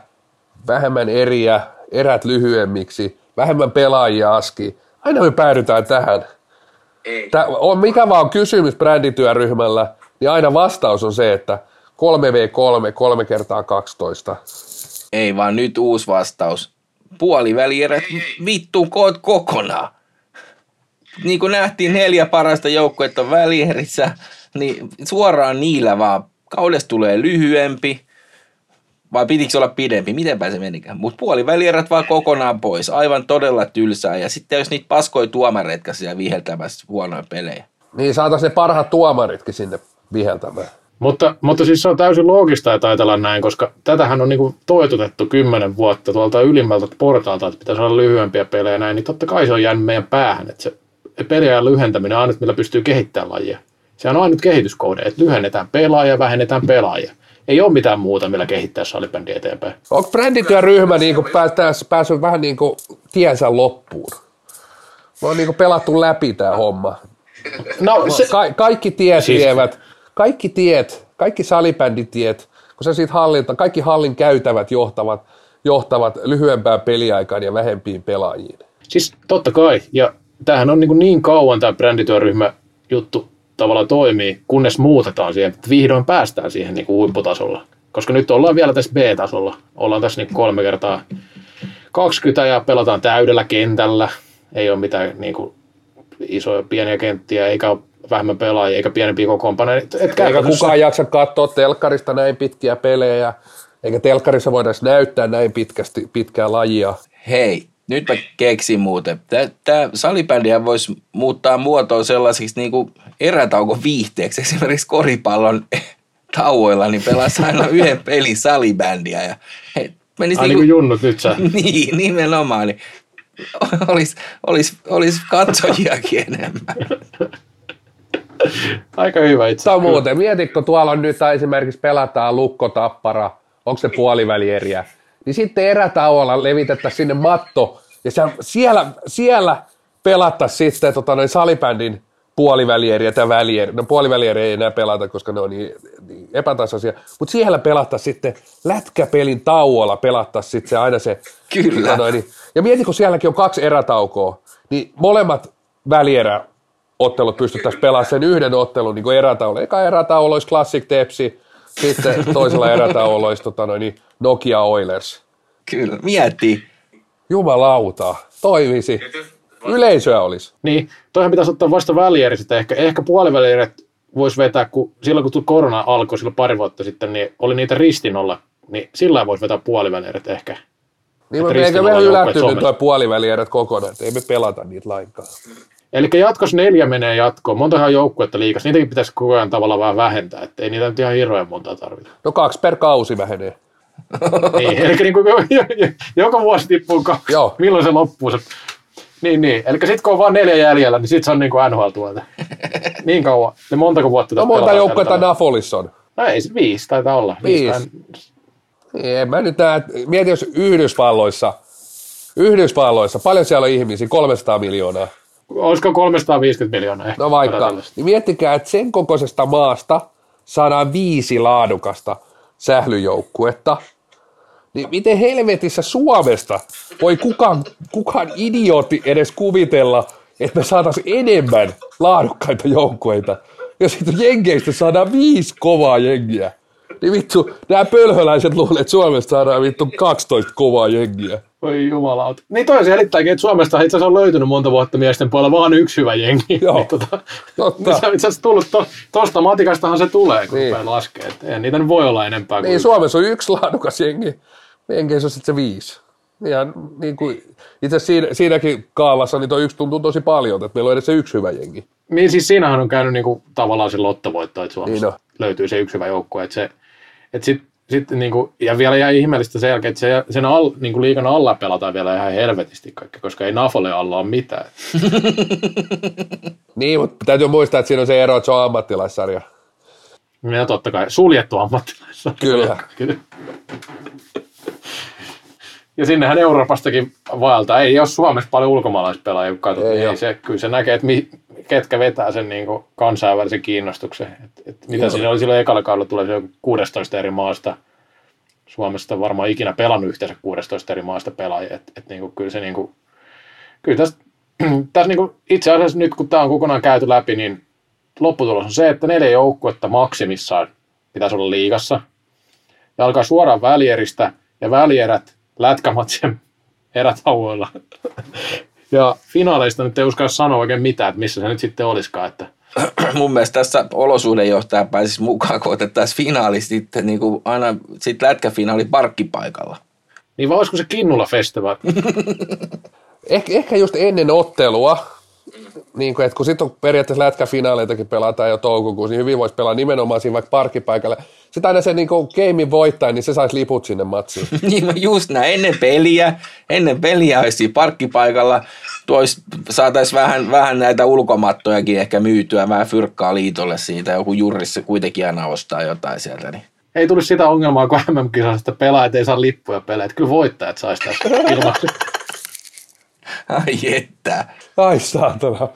Speaker 2: vähemmän eriä, erät lyhyemmiksi, vähemmän pelaajia aski. Aina me päädytään tähän. Ei. Tää on mikä vaan kysymys brändityöryhmällä, niin aina vastaus on se, että – 3v3, 3 kertaa 12.
Speaker 4: Ei vaan nyt uusi vastaus. Puolivälierät vittu koot kokonaan. Niin kuin nähtiin neljä parasta joukkuetta välierissä, niin suoraan niillä vaan. Kaudesta tulee lyhyempi, vai pitikö olla pidempi? Mitenpä se menikään? Mutta puolivälierät vaan kokonaan pois. Aivan todella tylsää. Ja sitten jos niitä paskoi tuomareita siellä viheltämässä huonoja pelejä.
Speaker 2: Niin saataisiin ne parhaat tuomaritkin sinne viheltämään.
Speaker 3: Mutta, mutta siis se on täysin loogista, että ajatellaan näin, koska tätähän on niin toitutettu kymmenen vuotta tuolta ylimmältä portaalta, että pitäisi olla lyhyempiä pelejä näin, niin totta kai se on jäänyt meidän päähän, että se pelejä lyhentäminen on ainut, millä pystyy kehittämään lajia. Se on ainut kehityskohde, että lyhennetään pelaajia, vähennetään pelaajia. Ei ole mitään muuta, millä kehittää salibändi eteenpäin.
Speaker 2: Onko brändityöryhmä niin päässyt, päässyt vähän niin kuin tiensä loppuun? Me on niin kuin pelattu läpi tämä homma. No, se... Ka- kaikki tiet siis... vievät kaikki tiet, kaikki salibänditiet, kun sä siitä hallilta, kaikki hallin käytävät johtavat, johtavat lyhyempään peliaikaan ja vähempiin pelaajiin.
Speaker 3: Siis totta kai, ja tämähän on niin, niin kauan tämä brändityöryhmä juttu tavallaan toimii, kunnes muutetaan siihen, että vihdoin päästään siihen niin kuin huipputasolla. Koska nyt ollaan vielä tässä B-tasolla. Ollaan tässä niin kolme kertaa 20 ja pelataan täydellä kentällä. Ei ole mitään niin kuin, isoja pieniä kenttiä, eikä ole vähemmän pelaajia eikä pienempiä kokoonpanoja. Et,
Speaker 2: et eikä kukaan jaksa katsoa telkkarista näin pitkiä pelejä, eikä telkkarissa voida näyttää näin pitkästi, pitkää lajia.
Speaker 4: Hei, nyt mä keksin muuten. Tämä salibändiä voisi muuttaa muotoa sellaisiksi niin kuin erätauko viihteeksi. Esimerkiksi koripallon tauoilla niin pelasi aina yhden pelin salibändiä. Ja hei, Menisi
Speaker 3: Ai niin
Speaker 4: niinku,
Speaker 3: kuin junnut nyt sä.
Speaker 4: niin, nimenomaan. Niin olisi, olisi, olisi katsojiakin enemmän.
Speaker 3: Aika hyvä itse.
Speaker 2: Se on muuten. Mietit, kun tuolla on nyt esimerkiksi pelataan lukkotappara, onko se puolivälieriä, niin sitten erätauolla levitettäisiin sinne matto, ja siellä, siellä pelattaisiin sitten tota, noin salibändin puolivälieriä tai välieriä. No puolivälieriä ei enää pelata, koska ne on niin, niin epätasaisia. Mutta siellä pelattaisiin sitten lätkäpelin tauolla pelattaisiin sitten se aina se.
Speaker 4: Kyllä.
Speaker 2: tota noin, niin- ja mieti, kun sielläkin on kaksi erätaukoa, niin molemmat välierä ottelut pystyttäisiin pelaamaan sen yhden ottelun niin erätauolla. Eka erätauolla olisi Classic Tepsi, sitten toisella erätauolla olisi tota noin, niin Nokia Oilers.
Speaker 4: Kyllä, mieti.
Speaker 2: Jumalauta, toimisi. Yleisöä olisi.
Speaker 3: Niin, toihan pitäisi ottaa vasta välierit, ehkä, ehkä puolivälierit voisi vetää, kun silloin kun tuli korona alkoi silloin pari vuotta sitten, niin oli niitä ristinolla, niin sillä voisi vetää puolivälierit ehkä.
Speaker 2: Niin me eikä me hylätty nyt tuo puolivälierät kokonaan, että ei me pelata niitä lainkaan.
Speaker 3: Eli jatkossa neljä menee jatkoon. Montahan joukkuetta liikas. Niitäkin pitäisi koko ajan tavallaan vähän vähentää, että ei niitä nyt ihan hirveän montaa tarvita.
Speaker 2: No kaksi per kausi vähenee.
Speaker 3: Niin, eli niin kuin, joka vuosi tippuu kaksi.
Speaker 2: Joo.
Speaker 3: Milloin se loppuu se? Niin, niin. Eli sitten kun on vain neljä jäljellä, niin sitten se on niin kuin NHL-tuote. Niin kauan. Ne montako vuotta
Speaker 2: No monta joukkuetta Nafolissa on.
Speaker 3: tavalla? No ei se viisi taitaa olla.
Speaker 2: Viisi.
Speaker 3: tai-
Speaker 2: Niin, En mä nyt näe, mieti jos Yhdysvalloissa, Yhdysvalloissa, paljon siellä on ihmisiä, 300 miljoonaa.
Speaker 3: Olisiko 350 miljoonaa ehkä?
Speaker 2: No vaikka, niin miettikää, että sen kokoisesta maasta saadaan viisi laadukasta sählyjoukkuetta. Niin miten helvetissä Suomesta voi kukaan, kukaan idiootti edes kuvitella, että me saataisiin enemmän laadukkaita joukkueita. Ja sitten jengeistä saadaan viisi kovaa jengiä. Niin vittu, nämä pölhöläiset luulee, että Suomesta saadaan vittu 12 kovaa jengiä.
Speaker 3: Voi jumalauta. Niin toi selittääkin, että Suomesta itse asiassa on löytynyt monta vuotta miesten puolella vaan yksi hyvä jengi.
Speaker 2: Joo.
Speaker 3: Niin, tota,
Speaker 2: Totta.
Speaker 3: niin se on itse asiassa tullut, to, tosta matikastahan se tulee, kun
Speaker 2: Niin.
Speaker 3: niin. laskee. Et eihän niitä nyt voi olla enempää kuin
Speaker 2: Niin, Suomessa on yksi laadukas jengi. Jenkeissä on sitten se viisi. Ja niin kuin, itse asiassa siinä, siinäkin kaavassa niin tuo yksi tuntuu tosi paljon, että meillä on edes se yksi hyvä jengi.
Speaker 3: Niin siis siinähän on käynyt niinku tavallaan se lottovoitto, että Suomessa
Speaker 2: Niin
Speaker 3: niin löytyy se yksi hyvä joukkue. Että se, et sit, sit niinku, ja vielä jäi ihmeellistä sen jälkeen, että se, sen al, niinku liikan alla pelataan vielä ihan helvetisti kaikki, koska ei Nafole alla ole mitään.
Speaker 2: Niin, mutta täytyy muistaa, että siinä on se ero, että se on ammattilaissarja.
Speaker 3: Ja totta kai suljettu ammattilaisessa.
Speaker 2: Kyllä.
Speaker 3: Kyllä. Ja sinnehän Euroopastakin vaeltaa. Ei ole Suomessa paljon ulkomaalaispelaajia, kun katsot,
Speaker 2: Ei oo.
Speaker 3: ei se, kyllä se näkee, että mi, ketkä vetää sen niin kuin kansainvälisen kiinnostuksen. Et, et mitä
Speaker 2: Joo.
Speaker 3: siinä oli silloin ekalla kaudella, tulee se joku 16 eri maasta. Suomesta on varmaan ikinä pelannut yhteensä 16 eri maasta pelaajia. Et, et niin kuin, kyllä se niin kuin, kyllä tässä, tässä niin kuin, itse asiassa nyt kun tämä on kokonaan käyty läpi, niin lopputulos on se, että neljä joukkuetta maksimissaan pitäisi olla liigassa. Ja alkaa suoraan välieristä ja välierät lätkämatsien erätauoilla. Ja finaaleista nyt ei uskalla sanoa oikein mitään, että missä se nyt sitten olisikaan. Että
Speaker 4: Mun mielestä tässä olosuhdejohtaja pääsisi mukaan, kun otettaisiin finaali sitten niin kuin aina sit lätkäfinaali parkkipaikalla.
Speaker 3: niin vai olisiko se Kinnulla festival?
Speaker 2: Eh, ehkä just ennen ottelua, niin kuin, että kun sitten on periaatteessa lätkäfinaaleitakin pelataan jo toukokuussa, niin hyvin voisi pelaa nimenomaan siinä vaikka parkkipaikalla. Sitten aina se niin game voittaa, niin se saisi liput sinne matsiin.
Speaker 4: Niin just näin, ennen peliä, ennen peliä olisi siinä parkkipaikalla, tuois, saataisiin vähän, vähän näitä ulkomattojakin ehkä myytyä, vähän fyrkkaa liitolle siitä, joku jurissa kuitenkin aina ostaa jotain sieltä. Niin.
Speaker 3: ei tulisi sitä ongelmaa, kun MM-kisasta pelaajat ei saa lippuja pelejä. Että Kyllä voittajat saisi tästä ilmaksi.
Speaker 4: Ai että.
Speaker 2: Ai saatana.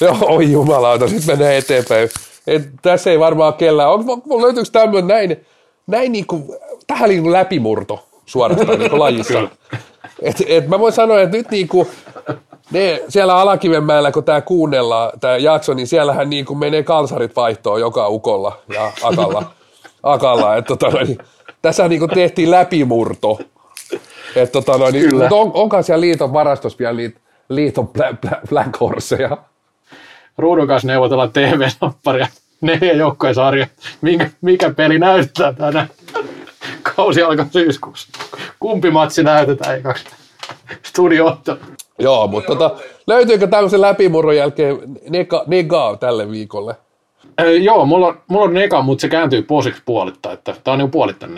Speaker 2: Joo, oi jumalauta, sitten mennään eteenpäin. Et, tässä ei varmaan kellään. On, on, löytyykö tämmöinen näin, näin niin kuin, tähän niin kuin läpimurto suorastaan niin kuin lajissa. Et, et mä voin sanoa, että nyt niin kuin, ne, siellä Alakivenmäellä, kun tämä kuunnellaan, tämä jakso, niin siellähän niin kuin menee kalsarit vaihtoon joka ukolla ja akalla. akalla et, tota, noin, tässä niin kuin tehtiin läpimurto. Et, tota, noin, niin, mutta on, onkaan siellä liiton varastossa vielä liit, liiton Black, Black, Black Horseja.
Speaker 3: Ruudun kanssa neuvotellaan TV-sopparia. Neljä joukkojen sarja. Mikä, mikä peli näytetään tänään? Kausi alkaa syyskuussa. Kumpi matsi näytetään ekaksi? studio
Speaker 2: Joo, mutta tota, löytyykö tämmöisen läpimurron jälkeen nega, negaa tälle viikolle?
Speaker 3: Äh, joo, mulla on, mulla on neka, mutta se kääntyy posiksi puolittain. Että tää on niinku puolittain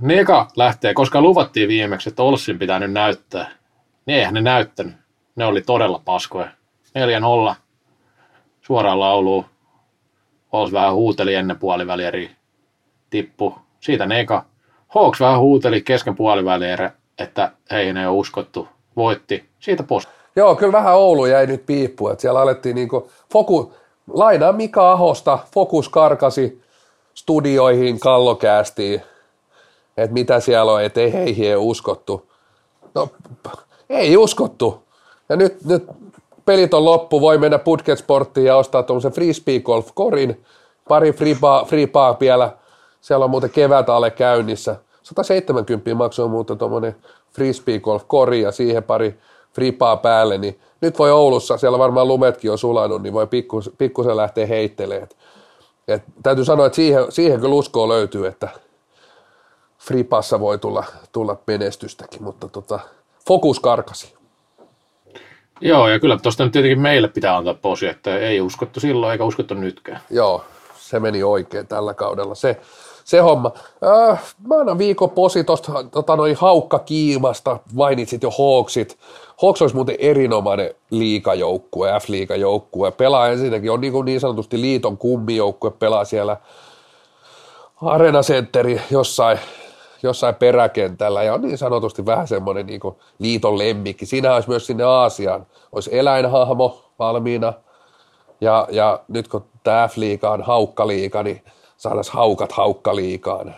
Speaker 3: neka. Neka lähtee, koska luvattiin viimeksi, että Olssin pitää nyt näyttää. Niin eihän ne näyttänyt. Ne oli todella paskoja. 4-0 suoraan lauluun. Ols vähän huuteli ennen puoliväliä tippu. Siitä Neka. Hawks vähän huuteli kesken puoliväliä, että hei ne ei ole uskottu. Voitti. Siitä pois.
Speaker 2: Joo, kyllä vähän Oulu jäi nyt piippuun, että siellä alettiin niinku, foku, lainaa Mika Ahosta, fokus karkasi studioihin, kallokäästiin, että mitä siellä on, että ei heihin ei uskottu. No, ei uskottu. Ja nyt, nyt pelit on loppu, voi mennä Putket Sporttiin ja ostaa tuollaisen frisbee golf korin, pari free bar vielä, siellä on muuten kevät alle käynnissä. 170 maksoi muuten tuommoinen frisbee golf kori ja siihen pari fripaa päälle, niin nyt voi Oulussa, siellä varmaan lumetkin on sulanut, niin voi pikkus, pikkusen lähteä heittelemään. Et, täytyy sanoa, että siihen, siihen kyllä uskoa löytyy, että fripassa voi tulla, tulla menestystäkin, mutta tota, fokus karkasi.
Speaker 3: Joo, ja kyllä tuosta nyt tietenkin meille pitää antaa posi, että ei uskottu silloin eikä uskottu nytkään.
Speaker 2: Joo, se meni oikein tällä kaudella. Se, se homma. Äh, mä annan viikon posi tuosta tota, noin haukka kiimasta, mainitsit jo Hawksit. Hawks olisi muuten erinomainen liikajoukkue, F-liikajoukkue. Pelaa ensinnäkin, on niin, kuin niin sanotusti liiton kummijoukkue, pelaa siellä Arena Centeri jossain, jossain peräkentällä ja on niin sanotusti vähän semmoinen niin liiton lemmikki. Siinä olisi myös sinne Aasiaan, olisi eläinhahmo valmiina. Ja, ja nyt kun tämä F-liiga on haukkaliiga, niin saataisiin haukat haukkaliikaan.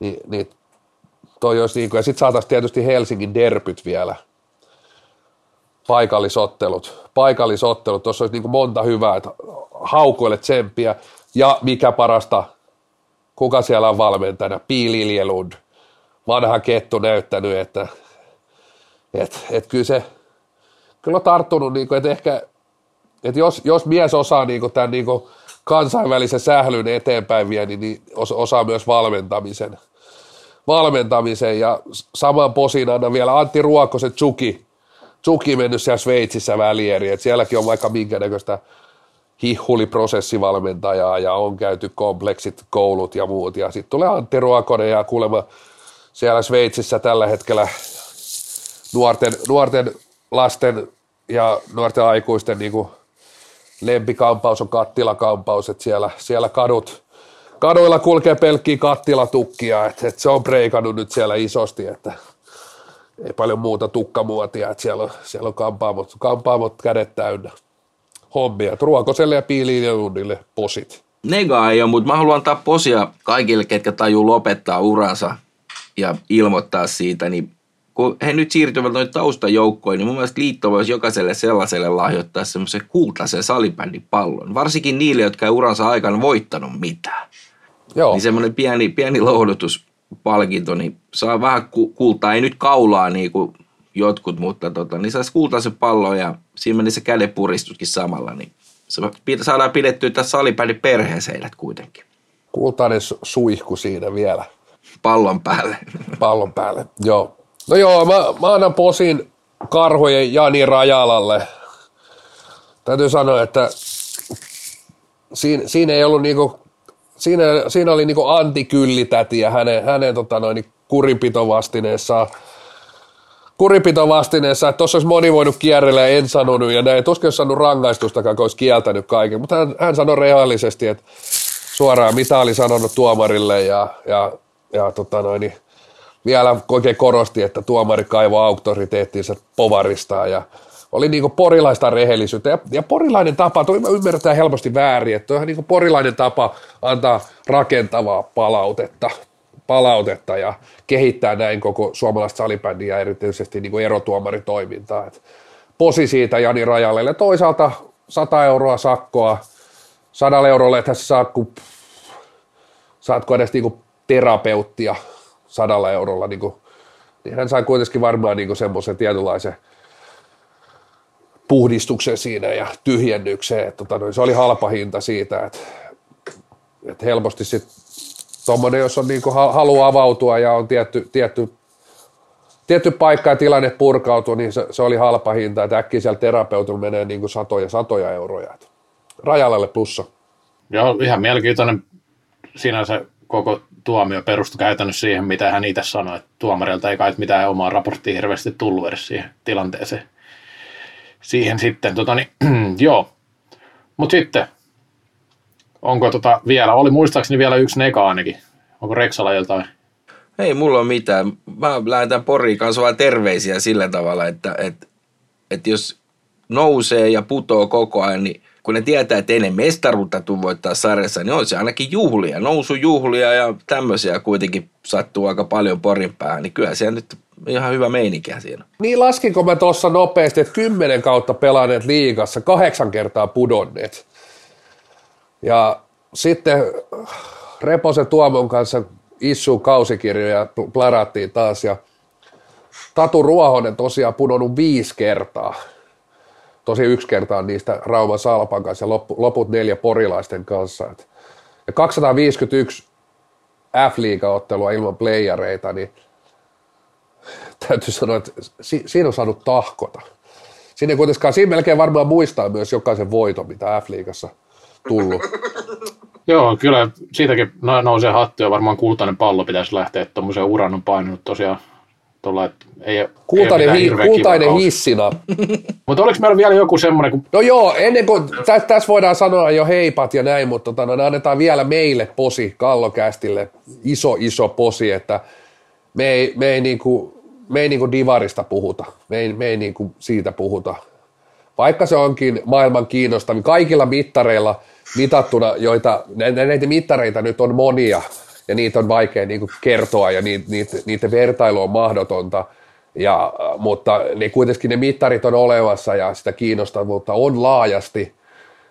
Speaker 2: Ni, niin toi olisi niin kuin, ja sitten saataisiin tietysti Helsingin derpyt vielä, paikallisottelut, paikallisottelut, tuossa olisi niin monta hyvää, että haukoille tsemppiä, ja mikä parasta, kuka siellä on valmentajana, Piili vanha kettu näyttänyt, että et, et kyllä se, kyllä on tarttunut, niin kuin, että ehkä, että jos, jos mies osaa niin kuin tämän niin kuin kansainvälisen sählyn eteenpäin vie, niin, niin osaa myös valmentamisen. Valmentamisen. Ja saman posin annan vielä Antti Ruokosen Tsuki, Tsuki mennyt siellä Sveitsissä välieri, että sielläkin on vaikka minkä näköistä hihuliprosessivalmentajaa ja on käyty kompleksit, koulut ja muut. Ja sitten tulee Antti Ruokonen ja kuulemma siellä Sveitsissä tällä hetkellä nuorten, nuorten lasten ja nuorten aikuisten niin kuin lempikampaus on kattilakampaus, että siellä, siellä kadut, kaduilla kulkee pelkkiä kattilatukkia, että, että se on breikannut nyt siellä isosti, että ei paljon muuta tukkamuotia, että siellä on, siellä on kampaamot, kampaamot kädet täynnä hommia. Ruokoselle ja Piiliinilundille posit.
Speaker 4: Nega ei ole, mutta mä haluan antaa posia kaikille, ketkä tajuu lopettaa uransa ja ilmoittaa siitä, niin kun he nyt siirtyvät noin taustajoukkoihin, niin mun mielestä liitto voisi jokaiselle sellaiselle lahjoittaa semmoisen kultaisen salibändipallon. Varsinkin niille, jotka ei uransa aikana voittanut mitään. Joo. Niin semmoinen pieni, pieni lohdutuspalkinto, niin saa vähän kultaa, ei nyt kaulaa niin kuin jotkut, mutta tota, niin saisi kultaisen pallon ja siinä meni se kädenpuristuskin samalla, niin se saadaan pidettyä tässä salibändin perheeseen kuitenkin.
Speaker 2: Kultainen suihku siinä vielä.
Speaker 4: Pallon päälle.
Speaker 2: Pallon päälle, joo. No joo, mä, mä annan posin karhojen Jani Rajalalle. Täytyy sanoa, että siinä, siinä ei ollut niinku, siinä, siinä oli niinku antikyllitäti ja hänen, hänen tota noin, kurinpitovastineessaan kurinpitovastineessa, että tuossa olisi moni voinut kierrellä ja en sanonut ja näin. Tuskin olisi saanut rangaistustakaan, kun olisi kieltänyt kaiken. Mutta hän, hän sanoi reaalisesti, että suoraan mitä oli sanonut tuomarille ja, ja, ja tota noin, niin vielä oikein korosti, että tuomari kaivoi auktoriteettinsa povaristaan ja oli niin porilaista rehellisyyttä. Ja, ja porilainen tapa, toi ymmärretään helposti väärin, että on niin porilainen tapa antaa rakentavaa palautetta, palautetta ja kehittää näin koko suomalaista salibändiä ja erityisesti niin erotuomaritoimintaa. Et posi siitä Jani Rajalle ja toisaalta 100 euroa sakkoa, 100 eurolle että saat, kun, saatko edes niin terapeuttia sadalla eurolla, niin, kuin, niin hän sai kuitenkin varmaan niin semmoisen tietynlaisen puhdistuksen siinä ja tyhjennyksen, että tota, se oli halpa hinta siitä, että, että helposti sitten tuommoinen, jos on niin kuin avautua ja on tietty, tietty, tietty paikka ja tilanne purkautuu, niin se, se oli halpa hinta, että äkkiä siellä terapeutilla menee niin kuin satoja, satoja euroja. Rajalalle plussa.
Speaker 3: Joo, ihan mielenkiintoinen sinänsä koko tuomio perustui käytännössä siihen, mitä hän itse sanoi, että tuomarilta ei kai mitään omaa raporttia hirveästi tullut edes siihen tilanteeseen. Siihen sitten, tota niin, joo. Mutta sitten, onko tota vielä, oli muistaakseni vielä yksi neka ainakin. Onko Reksala jotain?
Speaker 4: Ei mulla ole mitään. Mä lähetän Poriin kanssa vaan terveisiä sillä tavalla, että, että, että jos nousee ja putoo koko ajan, niin kun ne tietää, että ei ne mestaruutta tule voittaa sarjassa, niin on se ainakin juhlia, nousujuhlia ja tämmöisiä kuitenkin sattuu aika paljon Porin päähän, niin kyllä siellä nyt ihan hyvä meininkiä siinä.
Speaker 2: Niin laskinko mä tuossa nopeasti, että kymmenen kautta pelaaneet liigassa, kahdeksan kertaa pudonneet. Ja sitten Reposen Tuomon kanssa issu kausikirjoja plarattiin taas ja Tatu Ruohonen tosiaan pudonnut viisi kertaa. Tosi yksi kertaa niistä Rauman Salpan kanssa ja loput neljä porilaisten kanssa. Ja 251 F-liiga-ottelua ilman playereita, niin täytyy sanoa, että si- siinä on saanut tahkota. Siinä kuitenkaan, siinä melkein varmaan muistaa myös jokaisen voiton, mitä F-liigassa tullut.
Speaker 3: Joo, kyllä siitäkin nousee hattu ja varmaan kultainen pallo pitäisi lähteä, että tuommoisen uran on painunut tosiaan tuolla, että ei,
Speaker 2: kultainen, ei hi, kultainen hissina.
Speaker 3: mutta oliko meillä vielä joku semmoinen? Kun...
Speaker 2: No joo, ennen kuin, tä, tässä voidaan sanoa jo heipat ja näin, mutta tota, no, annetaan vielä meille posi Kallokästille, iso iso posi, että me ei, me ei, niinku, me ei niinku divarista puhuta, me ei, me ei niinku siitä puhuta. Vaikka se onkin maailman kiinnostavin, kaikilla mittareilla – mitattuna, joita, näitä mittareita nyt on monia, ja niitä on vaikea niin kertoa, ja niitä, niitä, niitä vertailu on mahdotonta, ja, mutta ne kuitenkin ne mittarit on olemassa, ja sitä kiinnostavuutta on laajasti,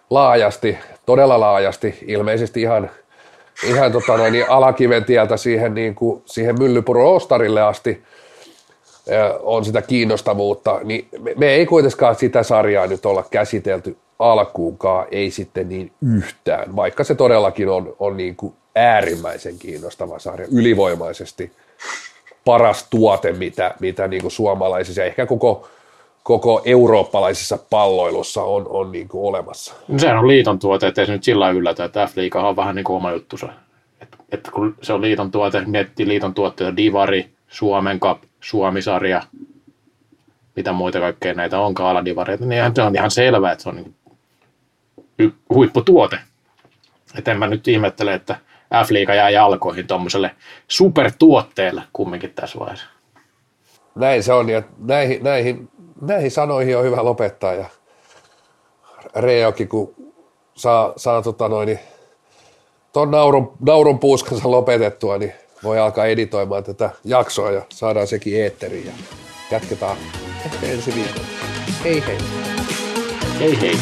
Speaker 2: laajasti, todella laajasti, ilmeisesti ihan, ihan tota noin, niin alakiven tieltä siihen, niin kuin, siihen Myllypuro Ostarille asti, on sitä kiinnostavuutta, niin me, me ei kuitenkaan sitä sarjaa nyt olla käsitelty alkuunkaan ei sitten niin yhtään, vaikka se todellakin on, on niin kuin äärimmäisen kiinnostava sarja, ylivoimaisesti paras tuote, mitä, mitä niin kuin suomalaisissa ja ehkä koko, koko eurooppalaisessa palloilussa on, on niin kuin olemassa.
Speaker 3: No sehän on liiton tuote, ettei se nyt sillä yllätä, että F-liiga on vähän niin kuin oma juttusa. Että et kun se on liiton tuote, miettii liiton tuotteita, Divari, Suomen Cup, Suomisarja, mitä muita kaikkea näitä on aladivareita, niin se on ihan selvää, että se on niin huipputuote. Et en mä nyt ihmettele, että F-liiga jää jalkoihin tuommoiselle supertuotteelle kumminkin tässä vaiheessa.
Speaker 2: Näin se on ja näihin, näihin, näihin sanoihin on hyvä lopettaa ja Reokin, kun saa, saa tota noin, niin ton naurun, naurun puuskansa lopetettua, niin voi alkaa editoimaan tätä jaksoa ja saadaan sekin eetteriin ja jatketaan ehkä ensi viikolla. Hei hei!
Speaker 3: Hei hei!